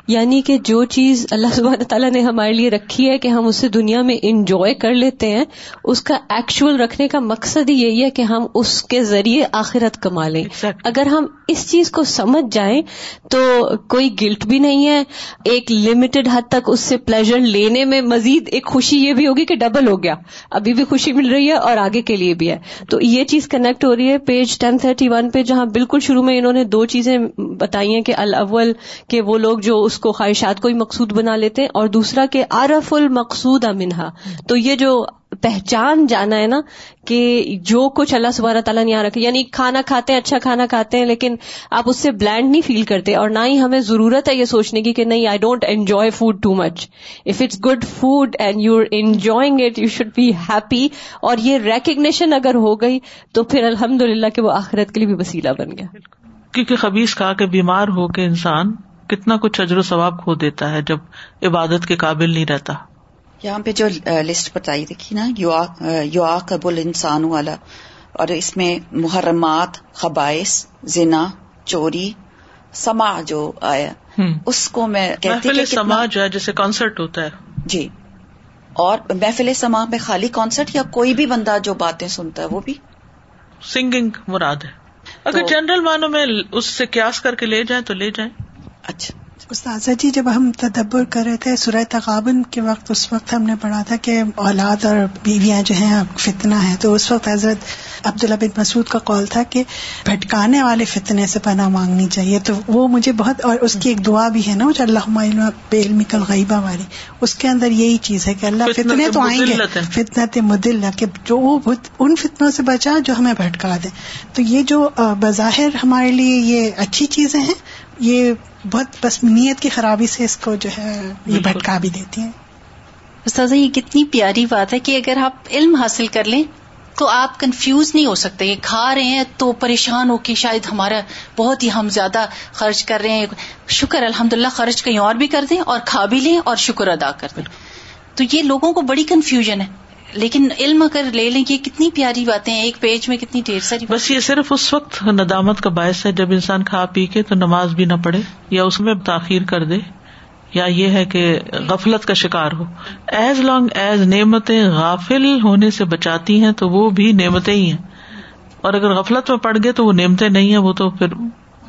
یعنی کہ جو چیز اللہ سبحانہ تعالیٰ نے ہمارے لیے رکھی ہے کہ ہم اسے دنیا میں انجوائے کر لیتے ہیں اس کا ایکچوئل رکھنے کا مقصد ہی یہی ہے کہ ہم اس کے ذریعے آخرت کما لیں۔ اگر ہم اس چیز کو سمجھ جائیں تو کوئی گلٹ بھی نہیں ہے۔ ایک لمیٹڈ حد تک اس سے پلیزر لینے میں مزید ایک خوشی یہ بھی ہوگی کہ ڈبل ہو گیا۔ ابھی بھی خوشی مل رہی ہے اور آگے کے لیے بھی ہے۔ تو یہ چیز کنیکٹ ہو رہی ہے پیج ٹین تھرٹی ون پہ، جہاں بالکل شروع میں انہوں نے دو چیزیں بتائی ہیں کہ الاول کہ وہ لوگ جو اس کو خواہشات کو ہی مقصود بنا لیتے ہیں اور دوسرا کہ عرف المقصود امنہا تو یہ جو پہچان جانا ہے نا کہ جو کچھ اللہ سبحانہ تعالیٰ نے یہاں رکھے یعنی کھانا کھاتے ہیں اچھا کھانا کھاتے ہیں، لیکن آپ اس سے بلینڈ نہیں فیل کرتے اور نہ ہی ہمیں ضرورت ہے یہ سوچنے کی کہ نہیں I don't enjoy food too much if it's good food and you enjoying it you should be happy اور یہ ریکگنیشن اگر ہو گئی تو پھر الحمد للہ کہ وہ آخرت کے لیے بھی وسیلہ بن گیا۔ کیونکہ خبیز کہا کہ بیمار ہو کے انسان کتنا کچھ اجر و ثواب کھو دیتا ہے جب عبادت کے قابل نہیں رہتا۔ یہاں پہ جو لسٹ بتائی دیکھی نا یو آ قبول انسان والا اور اس میں محرمات خبائش زنا چوری سما جو آیا اس کو میں محفل سما جو ہے جیسے کانسرٹ ہوتا ہے۔ جی۔ اور محفل سما میں خالی کانسرٹ یا کوئی بھی بندہ جو باتیں سنتا ہے وہ بھی؟ سنگنگ مراد ہے۔ اگر جنرل مانو میں اس سے کیاس کر کے لے جائیں تو لے جائیں۔ اچھا۔ استاذہ جی جب ہم تدبر کر رہے تھے سورہ تقابن کے وقت اس وقت ہم نے پڑھا تھا کہ اولاد اور بیویاں جو ہیں فتنہ ہیں تو اس وقت حضرت عبداللہ بن مسعود کا قول تھا کہ بھٹکانے والے فتنے سے پناہ مانگنی چاہیے۔ تو وہ مجھے بہت اور اس کی ایک دعا بھی ہے نا جو اللہ بے علم کل غیبہ والی اس کے اندر یہی چیز ہے کہ اللہ فتنے تو آئیں گے۔ فتنت مدل کہ جو وہ ان فتنوں سے بچا جو ہمیں بھٹکا دیں تو یہ جو بظاہر ہمارے لیے یہ اچھی چیزیں ہیں یہ بہت بس نیت کی خرابی سے اس کو جو ہے یہ بھٹکا بھی دیتی ہیں۔ استاذہ یہ کتنی پیاری بات ہے کہ اگر آپ علم حاصل کر لیں تو آپ کنفیوز نہیں ہو سکتے۔ یہ کھا رہے ہیں تو پریشان ہو کے شاید ہمارا بہت ہی ہم زیادہ خرچ کر رہے ہیں۔ شکر الحمد للہ خرچ کہیں اور بھی کر دیں اور کھا بھی لیں اور شکر ادا کر دیں۔ تو یہ لوگوں کو بڑی کنفیوژن ہے۔ لیکن علم اگر لے لیں کہ کتنی پیاری باتیں ہیں، ایک پیج میں کتنی ڈھیر ساری بس یہ صرف اس وقت ندامت کا باعث ہے، جب انسان کھا پی کے تو نماز بھی نہ پڑھے یا اس میں تاخیر کر دے، یا یہ ہے کہ غفلت کا شکار ہو۔ ایز لانگ ایز نعمتیں غافل ہونے سے بچاتی ہیں تو وہ بھی نعمتیں ہی ہیں۔ اور اگر غفلت میں پڑ گئے تو وہ نعمتیں نہیں ہیں، وہ تو پھر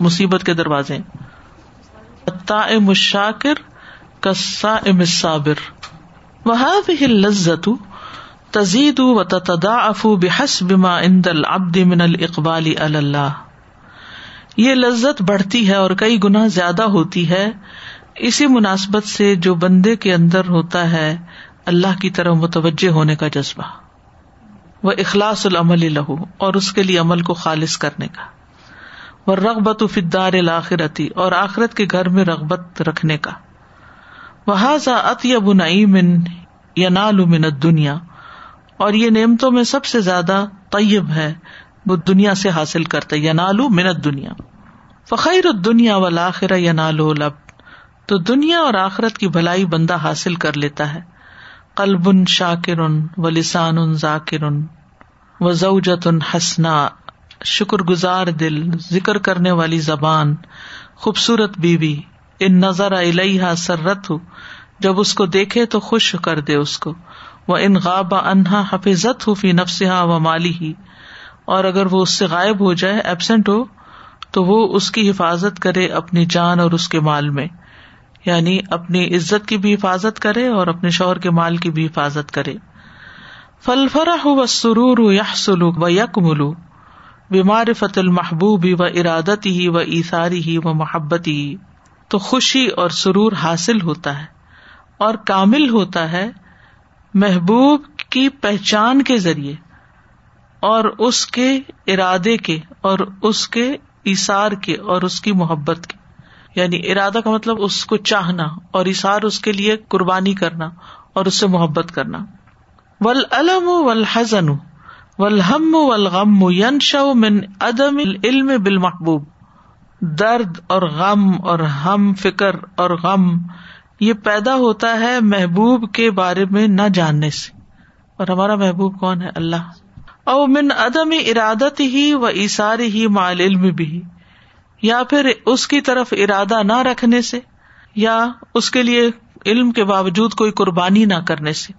مصیبت کے دروازے مشاکر کسا صابر وہ لذت تزید و تدا افو بحس بما اند العبد من القبال اللہ۔ یہ لذت بڑھتی ہے اور کئی گنا زیادہ ہوتی ہے۔ اسی مناسبت سے جو بندے کے اندر ہوتا ہے، اللہ کی طرح متوجہ ہونے کا جذبہ۔ وہ اخلاص العمل لہو اور اس کے لیے عمل کو خالص کرنے کا۔ وہ رغبت فدار الآخرتی اور آخرت کے گھر میں رغبت رکھنے کا۔ وہ ات یا بنائی من یا نال من دنیا اور یہ نعمتوں میں سب سے زیادہ طیب ہے، وہ دنیا سے حاصل کرتا یا نالو منت دنیا فخیر دنیا و لاخر یا نالو لب۔ تو دنیا اور آخرت کی بھلائی بندہ حاصل کر لیتا ہے۔ قلب ان شاکر ان و لسان ان ذاکر ان و ضوجت ان حسنا۔ شکر گزار دل، ذکر کرنے والی زبان۔ خوبصورت بیوی۔ ان نظر الحا سرت ہو جب اس کو دیکھے تو خوش کر دے اس کو۔ وہ ان غاب انہا حفیظت ہو فی نفسا و مالی ہی اور اگر وہ اس سے غائب ہو جائے ایبسنٹ ہو، تو وہ اس کی حفاظت کرے اپنی جان اور اس کے مال میں۔ یعنی اپنی عزت کی بھی حفاظت کرے اور اپنے شوہر کے مال کی بھی حفاظت کرے۔ فل فرح و سرور یا سلو و یک ملو بیمار فت المحبوب و ارادت ہی و ایساری ہی و محبت ہی تو خوشی اور سرور حاصل ہوتا ہے اور کامل ہوتا ہے محبوب کی پہچان کے ذریعے اور اس کے ارادے کے اور اس کے اشار کے اور اس کی محبت کے۔ یعنی ارادہ کا مطلب اس کو چاہنا اور اشار اس کے لیے قربانی کرنا اور اس سے محبت کرنا۔ ول علم ول حزن ولحم ولغم ینشا من عدم علم بال محبوب درد اور غم اور ہم فکر اور غم یہ پیدا ہوتا ہے محبوب کے بارے میں نہ جاننے سے۔ اور ہمارا محبوب کون ہے؟ اللہ۔ او من عدم ارادت ہی و ایسار ہی مال علم بھی یا پھر اس کی طرف ارادہ نہ رکھنے سے، یا اس کے لیے علم کے باوجود کوئی قربانی نہ کرنے سے۔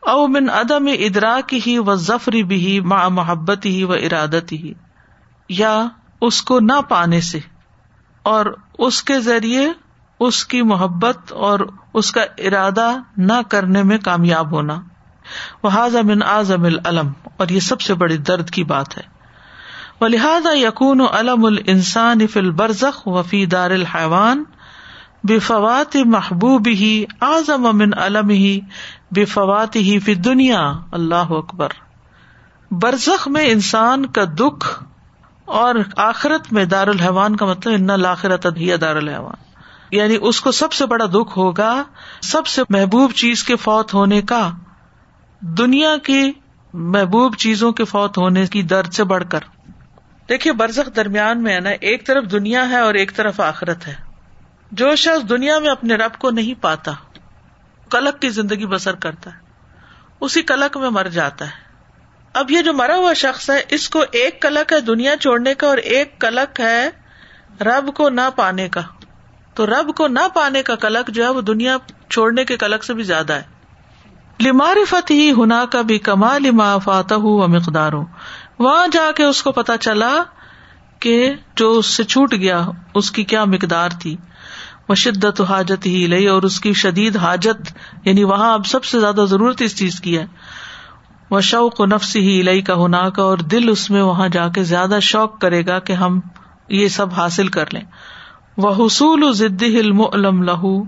او من عدم ادراک ہی و ظفری بھی ماں محبت ہی و ارادت ہی یا اس کو نہ پانے سے۔ اور اس کے ذریعے اس کی محبت اور اس کا ارادہ نہ کرنے میں کامیاب ہونا۔ وہ من اعظم العلم اور یہ سب سے بڑی درد کی بات ہے۔ وہ لہٰذا یقون و علم السان فل برزخ و فی دار الحوان بے فوات محبوب ہی اعظم امن علم ہی بے فوات ہی فی دنیا اللہ اکبر۔ برزخ میں انسان کا دکھ اور آخرت میں دار الحوان کا مطلب ان لاخرت دار الحوان یعنی اس کو سب سے بڑا دکھ ہوگا، سب سے محبوب چیز کے فوت ہونے کا، دنیا کی محبوب چیزوں کے فوت ہونے کی درد سے بڑھ کر۔ دیکھیے، برزخ درمیان میں ہے نا، ایک طرف دنیا ہے اور ایک طرف آخرت ہے۔ جو شخص دنیا میں اپنے رب کو نہیں پاتا، کلک کی زندگی بسر کرتا ہے۔ اسی کلک میں مر جاتا ہے۔ اب یہ جو مرا ہوا شخص ہے، اس کو ایک کلک ہے دنیا چھوڑنے کا اور ایک کلک ہے رب کو نہ پانے کا۔ تو رب کو نہ پانے کا کلک جو ہے وہ دنیا چھوڑنے کے کلک سے بھی زیادہ ہے۔ لمار فت ہی ہنا کا بھی کما لما فاتح مقدار وہاں جا کے اس کو پتا چلا کہ جو اس سے چھوٹ گیا، اس کی کیا مقدار تھی۔ وہ شدت حاجت ہی لئی اور اس کی شدید حاجت یعنی وہاں اب سب سے زیادہ ضرورت اس چیز کی ہے۔ وہ شوق و نفس ہی لئی کا ہونا کا اور دل اس میں وہاں جا کے زیادہ شوق کرے گا کہ ہم یہ سب حاصل کر لیں۔ وہ حصول ضد علم علم لہو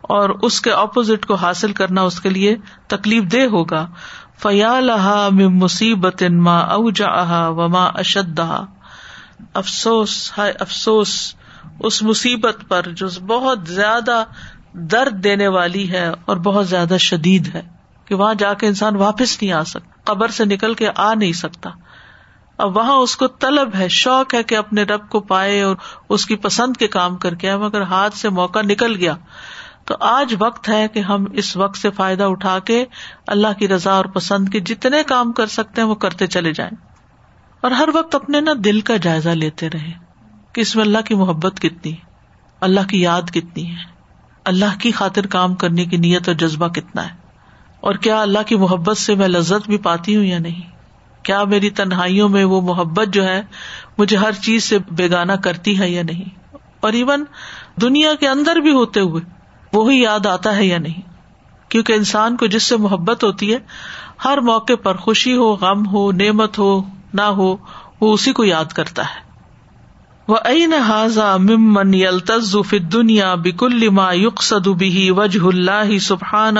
اور اس کے اپوزٹ کو حاصل کرنا اس کے لیے تکلیف دہ ہوگا۔ فیا لہا مصیبت ما او جا وما اشد افسوس، ہائے افسوس، اس مصیبت پر جو بہت زیادہ درد دینے والی ہے اور بہت زیادہ شدید ہے کہ وہاں جا کے انسان واپس نہیں آ سکتا، قبر سے نکل کے آ نہیں سکتا۔ اب وہاں اس کو طلب ہے، شوق ہے کہ اپنے رب کو پائے اور اس کی پسند کے کام کر کے مگر ہاتھ سے موقع نکل گیا۔ تو آج وقت ہے کہ ہم اس وقت سے فائدہ اٹھا کے اللہ کی رضا اور پسند کے جتنے کام کر سکتے ہیں، وہ کرتے چلے جائیں۔ اور ہر وقت اپنے نا دل کا جائزہ لیتے رہے کہ اس میں اللہ کی محبت کتنی اللہ کی یاد کتنی ہے، اللہ کی خاطر کام کرنے کی نیت اور جذبہ کتنا ہے۔ اور کیا اللہ کی محبت سے میں لذت بھی پاتی ہوں یا نہیں؟ کیا میری تنہائیوں میں وہ محبت جو ہے مجھے ہر چیز سے بےگانا کرتی ہے یا نہیں؟ اور ایون دنیا کے اندر بھی ہوتے ہوئے وہی یاد آتا ہے یا نہیں؟ کیونکہ انسان کو جس سے محبت ہوتی ہے، ہر موقع پر خوشی ہو، غم ہو، نعمت ہو، نہ ہو، وہ اسی کو یاد کرتا ہے۔ وہ عین حاضا ممن یلتز فی دنیا بک الما یق بھی وجہ اللہ سبحان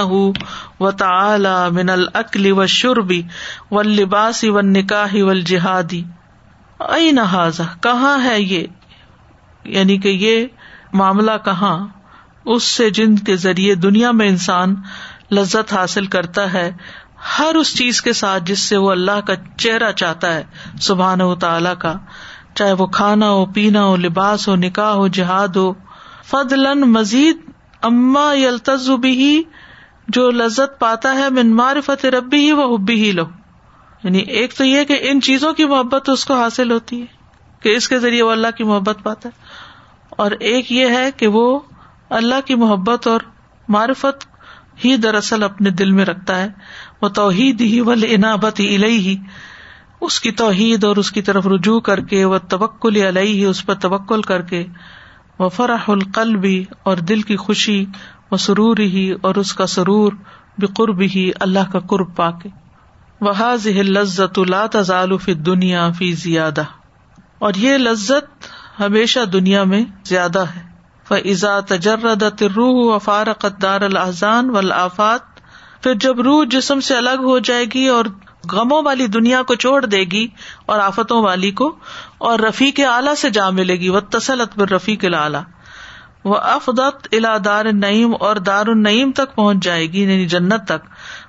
و تعلی من العقلی و شربی و لباسی و نکاح و جہادی عین حاضا کہاں ہے یہ؟ یعنی کہ یہ معاملہ کہاں؟ اس سے جن کے ذریعے دنیا میں انسان لذت حاصل کرتا ہے، ہر اس چیز کے ساتھ جس سے وہ اللہ کا چہرہ چاہتا ہے سبحان و تعالی کا۔ چاہے وہ کھانا ہو، پینا ہو، لباس ہو، نکاح ہو، جہاد ہو فضل مزید اما یلتز بھی جو لذت پاتا ہے، من معرفت ربی ہی، وہ حبی ہی لو یعنی ایک تو یہ کہ ان چیزوں کی محبت اس کو حاصل ہوتی ہے، کہ اس کے ذریعے وہ اللہ کی محبت پاتا ہے۔ اور ایک یہ ہے کہ وہ اللہ کی محبت اور معرفت ہی دراصل اپنے دل میں رکھتا ہے۔ وہ توحید ہی ول انابت ہی اس کی توحید اور اس کی طرف رجوع کر کے وہ توکل علیہ، اس پر توکل کر کے وہ فرح القل بھی اور دل کی خوشی وہ سرور ہی اور اس کا سرور بقرب ہی اللہ کا قرب پا کے وہ لذت اللہ تزال فی دنیا فی زیادہ۔ اور یہ لذت ہمیشہ دنیا میں زیادہ ہے۔ فضا تجرد روح و فارقت دار الحضان و پھر جب روح جسم سے الگ ہو جائے گی اور غموں والی دنیا کو چھوڑ دے گی اور آفتوں والی کو اور رفیق اعلیٰ سے جا ملے گی وہ تسلط رفیق اعلیٰ وہ افدت الا دار نعیم اور دار النعیم تک پہنچ جائے گی یعنی جنت تک۔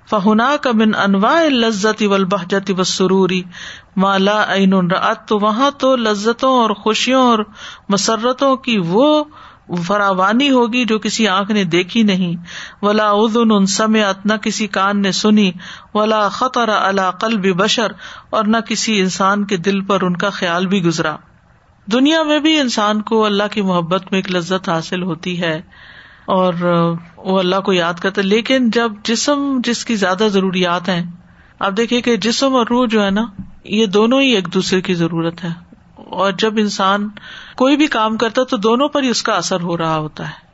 فہنا کا بن انواع لذت و البحجت و سروری مالا عین رات تو وہاں تو لذتوں اور خوشیوں اور مسرتوں کی وہ فراوانی ہوگی جو کسی آنکھ نے دیکھی نہیں۔ ولا ادن ان سمعت، نہ کسی کان نے سنی۔ ولا خطر اللہ قلب بشر، اور نہ کسی انسان کے دل پر ان کا خیال بھی گزرا۔ دنیا میں بھی انسان کو اللہ کی محبت میں ایک لذت حاصل ہوتی ہے، اور وہ اللہ کو یاد کرتا لیکن جب جسم، جس کی زیادہ ضروریات ہیں، آپ دیکھیے کہ جسم اور روح جو ہے نا، یہ دونوں ہی ایک دوسرے کی ضرورت ہے۔ اور جب انسان کوئی بھی کام کرتا تو دونوں پر ہی اس کا اثر ہو رہا ہوتا ہے۔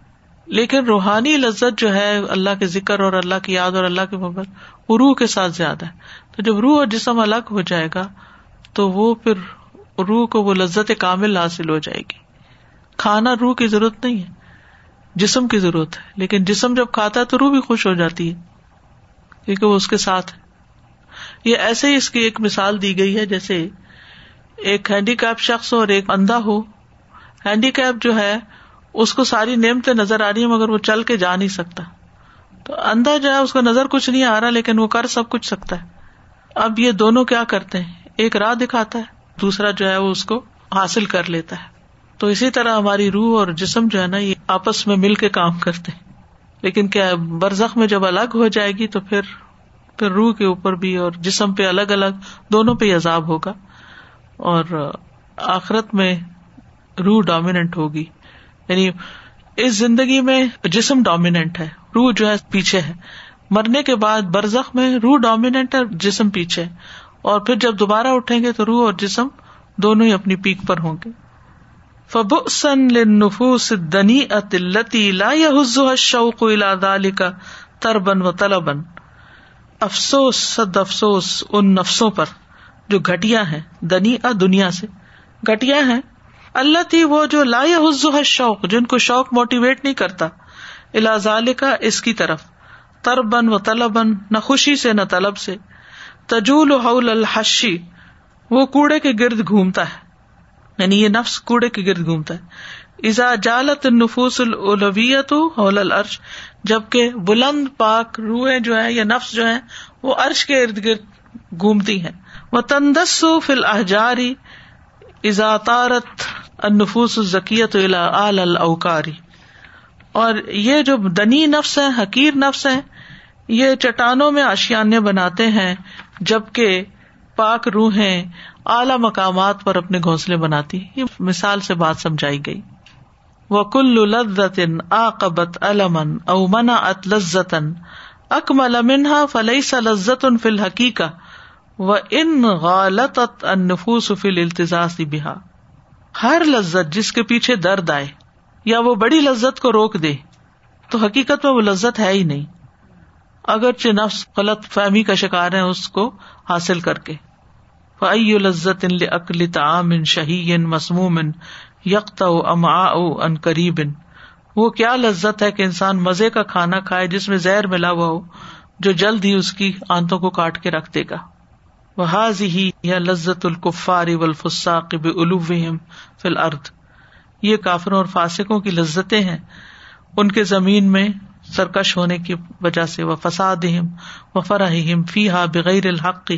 لیکن روحانی لذت جو ہے اللہ کے ذکر اور اللہ کی یاد اور اللہ کی محبت وہ روح کے ساتھ زیادہ ہے۔ تو جب روح اور جسم الگ ہو جائے گا تو وہ پھر روح کو وہ لذت کامل حاصل ہو جائے گی۔ کھانا روح کی ضرورت نہیں ہے، جسم کی ضرورت ہے۔ لیکن جسم جب کھاتا ہے تو روح بھی خوش ہو جاتی ہے، کیونکہ وہ اس کے ساتھ ہے۔ یہ ایسے ہی اس کی ایک مثال دی گئی ہے، جیسے ایک ہینڈی کیپ شخص اور ایک اندھا ہو۔ ہینڈی کیپ جو ہے، اس کو ساری نعمتیں نظر آ رہی ہے مگر وہ چل کے جا نہیں سکتا۔ تو اندھا جو ہے، اس کو نظر کچھ نہیں آ رہا، لیکن وہ کر سب کچھ سکتا ہے۔ اب یہ دونوں کیا کرتے ہیں؟ ایک راہ دکھاتا ہے، دوسرا جو ہے، وہ اس کو حاصل کر لیتا ہے۔ تو اسی طرح ہماری روح اور جسم جو ہے نا، یہ آپس میں مل کے کام کرتے ہیں۔ لیکن کیا برزخ میں جب الگ ہو جائے گی، تو پھر پھر روح کے اوپر بھی اور جسم پہ الگ الگ، دونوں پہ عذاب ہوگا۔ اور آخرت میں روح ڈومیننٹ ہوگی۔ یعنی اس زندگی میں جسم ڈومیننٹ ہے، روح جو ہے پیچھے ہے۔ مرنے کے بعد برزخ میں روح ڈومیننٹ ہے، جسم پیچھے اور پھر جب دوبارہ اٹھیں گے تو روح اور جسم دونوں ہی اپنی پیک پر ہوں گے۔ فبؤسن للنفوس الدنيئة التي لا يهزها الشوق الى ذلك تربا وطلبا۔ افسوس، صد افسوس ان نفسوں پر۔ جو گھٹیا ہیں دنی دنیا سے۔ گھٹیا ہیں۔ اللہ تھی وہ جو لا حزو شوق جن کو شوق موٹیویٹ نہیں کرتا۔ الا کا اس کی طرف۔ تربن و طلبن نہ خوشی سے، نہ طلب سے۔ تجول حول الحشی وہ کوڑے کے گرد گھومتا ہے۔ یعنی یہ نفس کوڑے کے گرد گھومتا ہے۔ ازا جالت نفوس الویت حول العرش، جبکہ بلند پاک روحیں جو ہے یا نفس جو ہے وہ عرش کے ارد گرد گھومتی ہیں۔ وہ تندس فل احجاری ازاطارت انفوس ذکیت آل الاوکاری اور یہ جو دنی نفس ہے حقیر نفس ہے یہ چٹانوں میں آشیانے بناتے ہیں، جبکہ پاک روحیں اعلی مقامات پر اپنے گھونسلے بناتی یہ مثال سے بات سمجھائی گئی۔ وہ کل لذت آقبت المن او منا ات لذتن اکمل منہا فلئی سا لذت ان فی الحقیقہ و ان غالت انفوس فل التزاز بحا ہر لذت جس کے پیچھے درد آئے یا وہ بڑی لذت کو روک دے، تو حقیقت میں وہ لذت ہے ہی نہیں۔ اگرچہ نفس غلط فہمی کا شکار ہے اس کو حاصل کر کے۔ فعی لذت ان عقل تعام ان شہی ان مسموم ان یکتا اما ان قریب ان وہ کیا لذت ہے کہ انسان مزے کا کھانا کھائے جس میں زہر ملا ہوا ہو، جو جلد ہی اس کی آنتوں کو کاٹ کے رکھ دے گا۔ وہ ہی یا لذت القفاری ولفساق الوم فل ارد یہ کافروں اور فاسکوں کی لذتیں ہیں. ان کے زمین میں سرکش ہونے کی وجہ سے وہ فساد و فراہم فی ہا بغیر الحق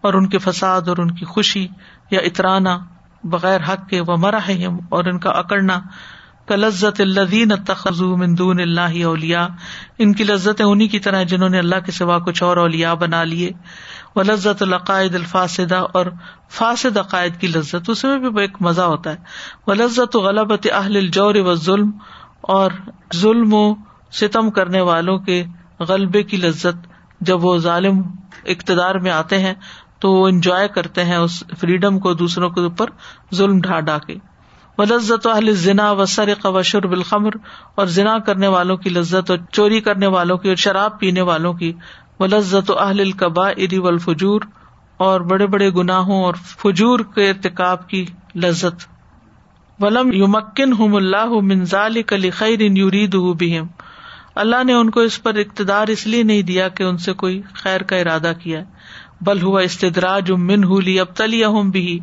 اور ان کے فساد اور ان کی خوشی یا اطرانا بغیر حق کے وہ مراہم اور ان کا اکڑنا. کا لذت الدین تخذو مندون اللہ اولیا ان کی لذت انہیں کی طرح جنہوں نے اللہ کے سوا کچھ اور اولیا بنا لیے. وہ لذت العقائد الفاصدہ اور فاسد عقائد کی لذت، اس میں بھی ایک مزہ ہوتا ہے۔ وہ لذت غلبت اہل الجور و ظلم اور ظلم و ستم کرنے والوں کے غلبے کی لذت۔ جب وہ ظالم اقتدار میں آتے ہیں تو وہ انجوائے کرتے ہیں اس فریڈم کو، دوسروں کے اوپر ظلم ڈھا ڈا کے۔ وہ لذت اہل ذنا و سر و شرب الخمر اور ذنا کرنے والوں کی لذت اور چوری کرنے والوں کی اور شراب پینے والوں کی و لذت اہل القبا اری اور بڑے بڑے گناہوں اور فجور کے ارتقاب کی لذت۔ ولم یمکن ہم اللہ منظال کلی خیر یورید بہم۔ اللہ نے ان کو اس پر اقتدار اس لیے نہیں دیا کہ ان سے کوئی خیر کا ارادہ کیا۔ بل ہوا استدراج من ہولی اب تلی بھی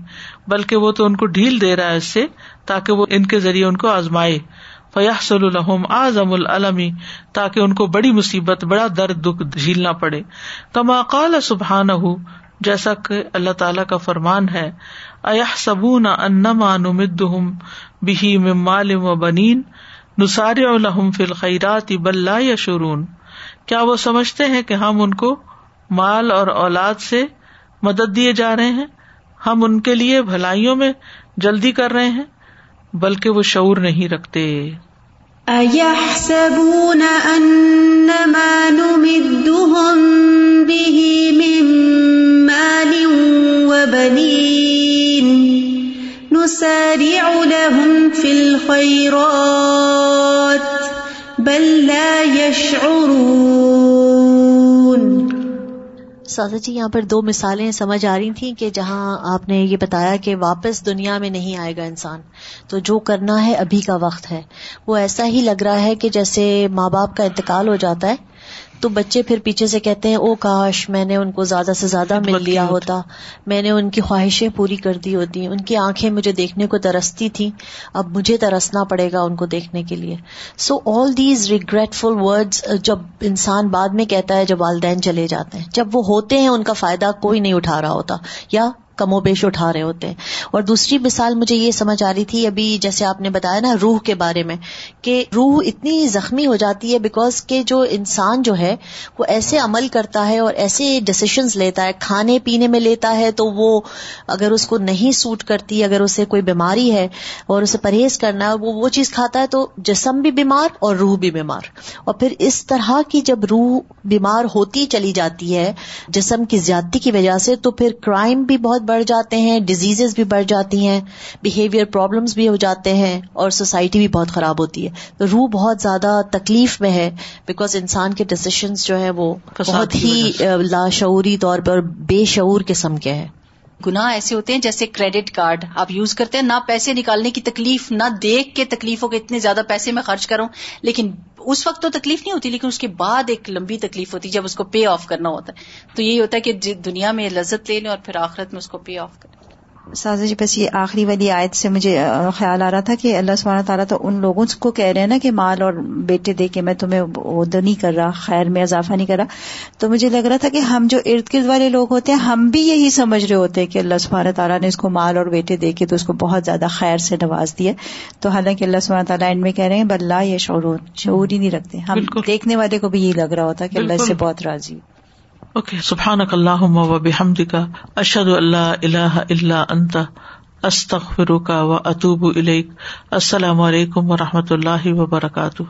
بلکہ وہ تو ان کو ڈھیل دے رہا ہے اس سے تاکہ وہ ان کے ذریعے ان کو آزمائے۔ فیاح الحم اعظم العلمی تاکہ ان کو بڑی مصیبت، بڑا درد دکھ جھیلنا پڑے۔ کما قال سبحان ہُ جیسا کہ اللہ تعالی کا فرمان ہے اح سبون انما نمدہم بہی مال و بنین نسار الحم فی الخیرات بل یا شرون کیا وہ سمجھتے ہیں کہ ہم ان کو مال اور اولاد سے مدد دیے جا رہے ہیں؟ ہم ان کے لیے بھلائیوں میں جلدی کر رہے ہیں؟ بلکہ وہ شعور نہیں رکھتے۔ نسارع لهم في الخيرات بل لا يشعرون سازا جی یہاں پر دو مثالیں سمجھ آ رہی تھیں کہ جہاں آپ نے یہ بتایا کہ واپس دنیا میں نہیں آئے گا انسان، تو جو کرنا ہے ابھی کا وقت ہے۔ وہ ایسا ہی لگ رہا ہے کہ جیسے ماں باپ کا انتقال ہو جاتا ہے تو بچے پھر پیچھے سے کہتے ہیں او کاش میں نے ان کو زیادہ سے زیادہ مل لیا ہوتا۔ میں نے ان کی خواہشیں پوری کر دی ہوتی۔ ان کی آنکھیں مجھے دیکھنے کو ترستی تھی اب مجھے ترسنا پڑے گا ان کو دیکھنے کے لیے۔ سو آل دیز ریگریٹفل ورڈ جب انسان بعد میں کہتا ہے جب والدین چلے جاتے ہیں۔ جب وہ ہوتے ہیں ان کا فائدہ کوئی نہیں اٹھا رہا ہوتا۔ یا کم و بیش اٹھا رہے ہوتے ہیں۔ اور دوسری مثال مجھے یہ سمجھ آ رہی تھی، ابھی جیسے آپ نے بتایا نا روح کے بارے میں، کہ روح اتنی زخمی ہو جاتی ہے بیکاز کہ جو انسان جو ہے، وہ ایسے عمل کرتا ہے اور ایسے ڈسیشنز لیتا ہے، کھانے پینے میں لیتا ہے، تو وہ اگر اس کو نہیں سوٹ کرتی، اگر اسے کوئی بیماری ہے اور اسے پرہیز کرنا ہے، وہ وہ چیز کھاتا ہے، تو جسم بھی بیمار اور روح بھی بیمار۔ اور پھر اس طرح کی جب روح بیمار ہوتی چلی جاتی ہے، جسم کی زیادتی کی وجہ سے، تو پھر کرائم بھی بہت بڑھ جاتے ہیں ڈیزیز بھی بڑھ جاتی ہیں بہیویئر پرابلمس بھی ہو جاتے ہیں اور سوسائٹی بھی بہت خراب ہوتی ہے۔ تو روح بہت زیادہ تکلیف میں ہے بیکاز انسان کے ڈسیشنز جو ہے وہ بہت ہی لاشعوری طور پر بے شعور قسم کے ہیں۔ گناہ ایسے ہوتے ہیں جیسے کریڈٹ کارڈ آپ یوز کرتے ہیں، نہ پیسے نکالنے کی تکلیف، نہ دیکھ کے تکلیفوں کے اتنے زیادہ پیسے میں خرچ کروں، لیکن اس وقت تو تکلیف نہیں ہوتی، لیکن اس کے بعد ایک لمبی تکلیف ہوتی ہے جب اس کو پے آف کرنا ہوتا ہے۔ تو یہی ہوتا ہے کہ جی، دنیا میں لذت لے لیں اور پھر آخرت میں اس کو پے آف کریں سازا جی بس یہ آخری والی آیت سے مجھے خیال آ رہا تھا کہ اللہ سبحانہ تعالیٰ تو ان لوگوں کو کہہ رہے ہیں نا کہ مال اور بیٹے دے کے میں تمہیں ادھر نہیں کر رہا خیر میں اضافہ نہیں کر رہا۔ تو مجھے لگ رہا تھا کہ ہم جو ارد گرد والے لوگ ہوتے ہیں ہم بھی یہی سمجھ رہے ہوتے ہیں کہ اللہ سبحانہ تعالیٰ نے اس کو مال اور بیٹے دے کے تو اس کو بہت زیادہ خیر سے نواز دیا۔ تو حالانکہ اللہ سبحانہ تعالیٰ اینڈ میں کہہ رہے ہیں بلّہ یہ شعور شعور ہی نہیں رکھتے۔ ہم دیکھنے والے کو بھی یہی لگ رہا ہوتا کہ اللہ اس سے بہت راضی اوکے سبحان اللہ و بحمد کا اشد اللہ اللہ اللہ انت استخر کا و اطوب السلام علیکم و رحمۃ اللہ وبرکاتہ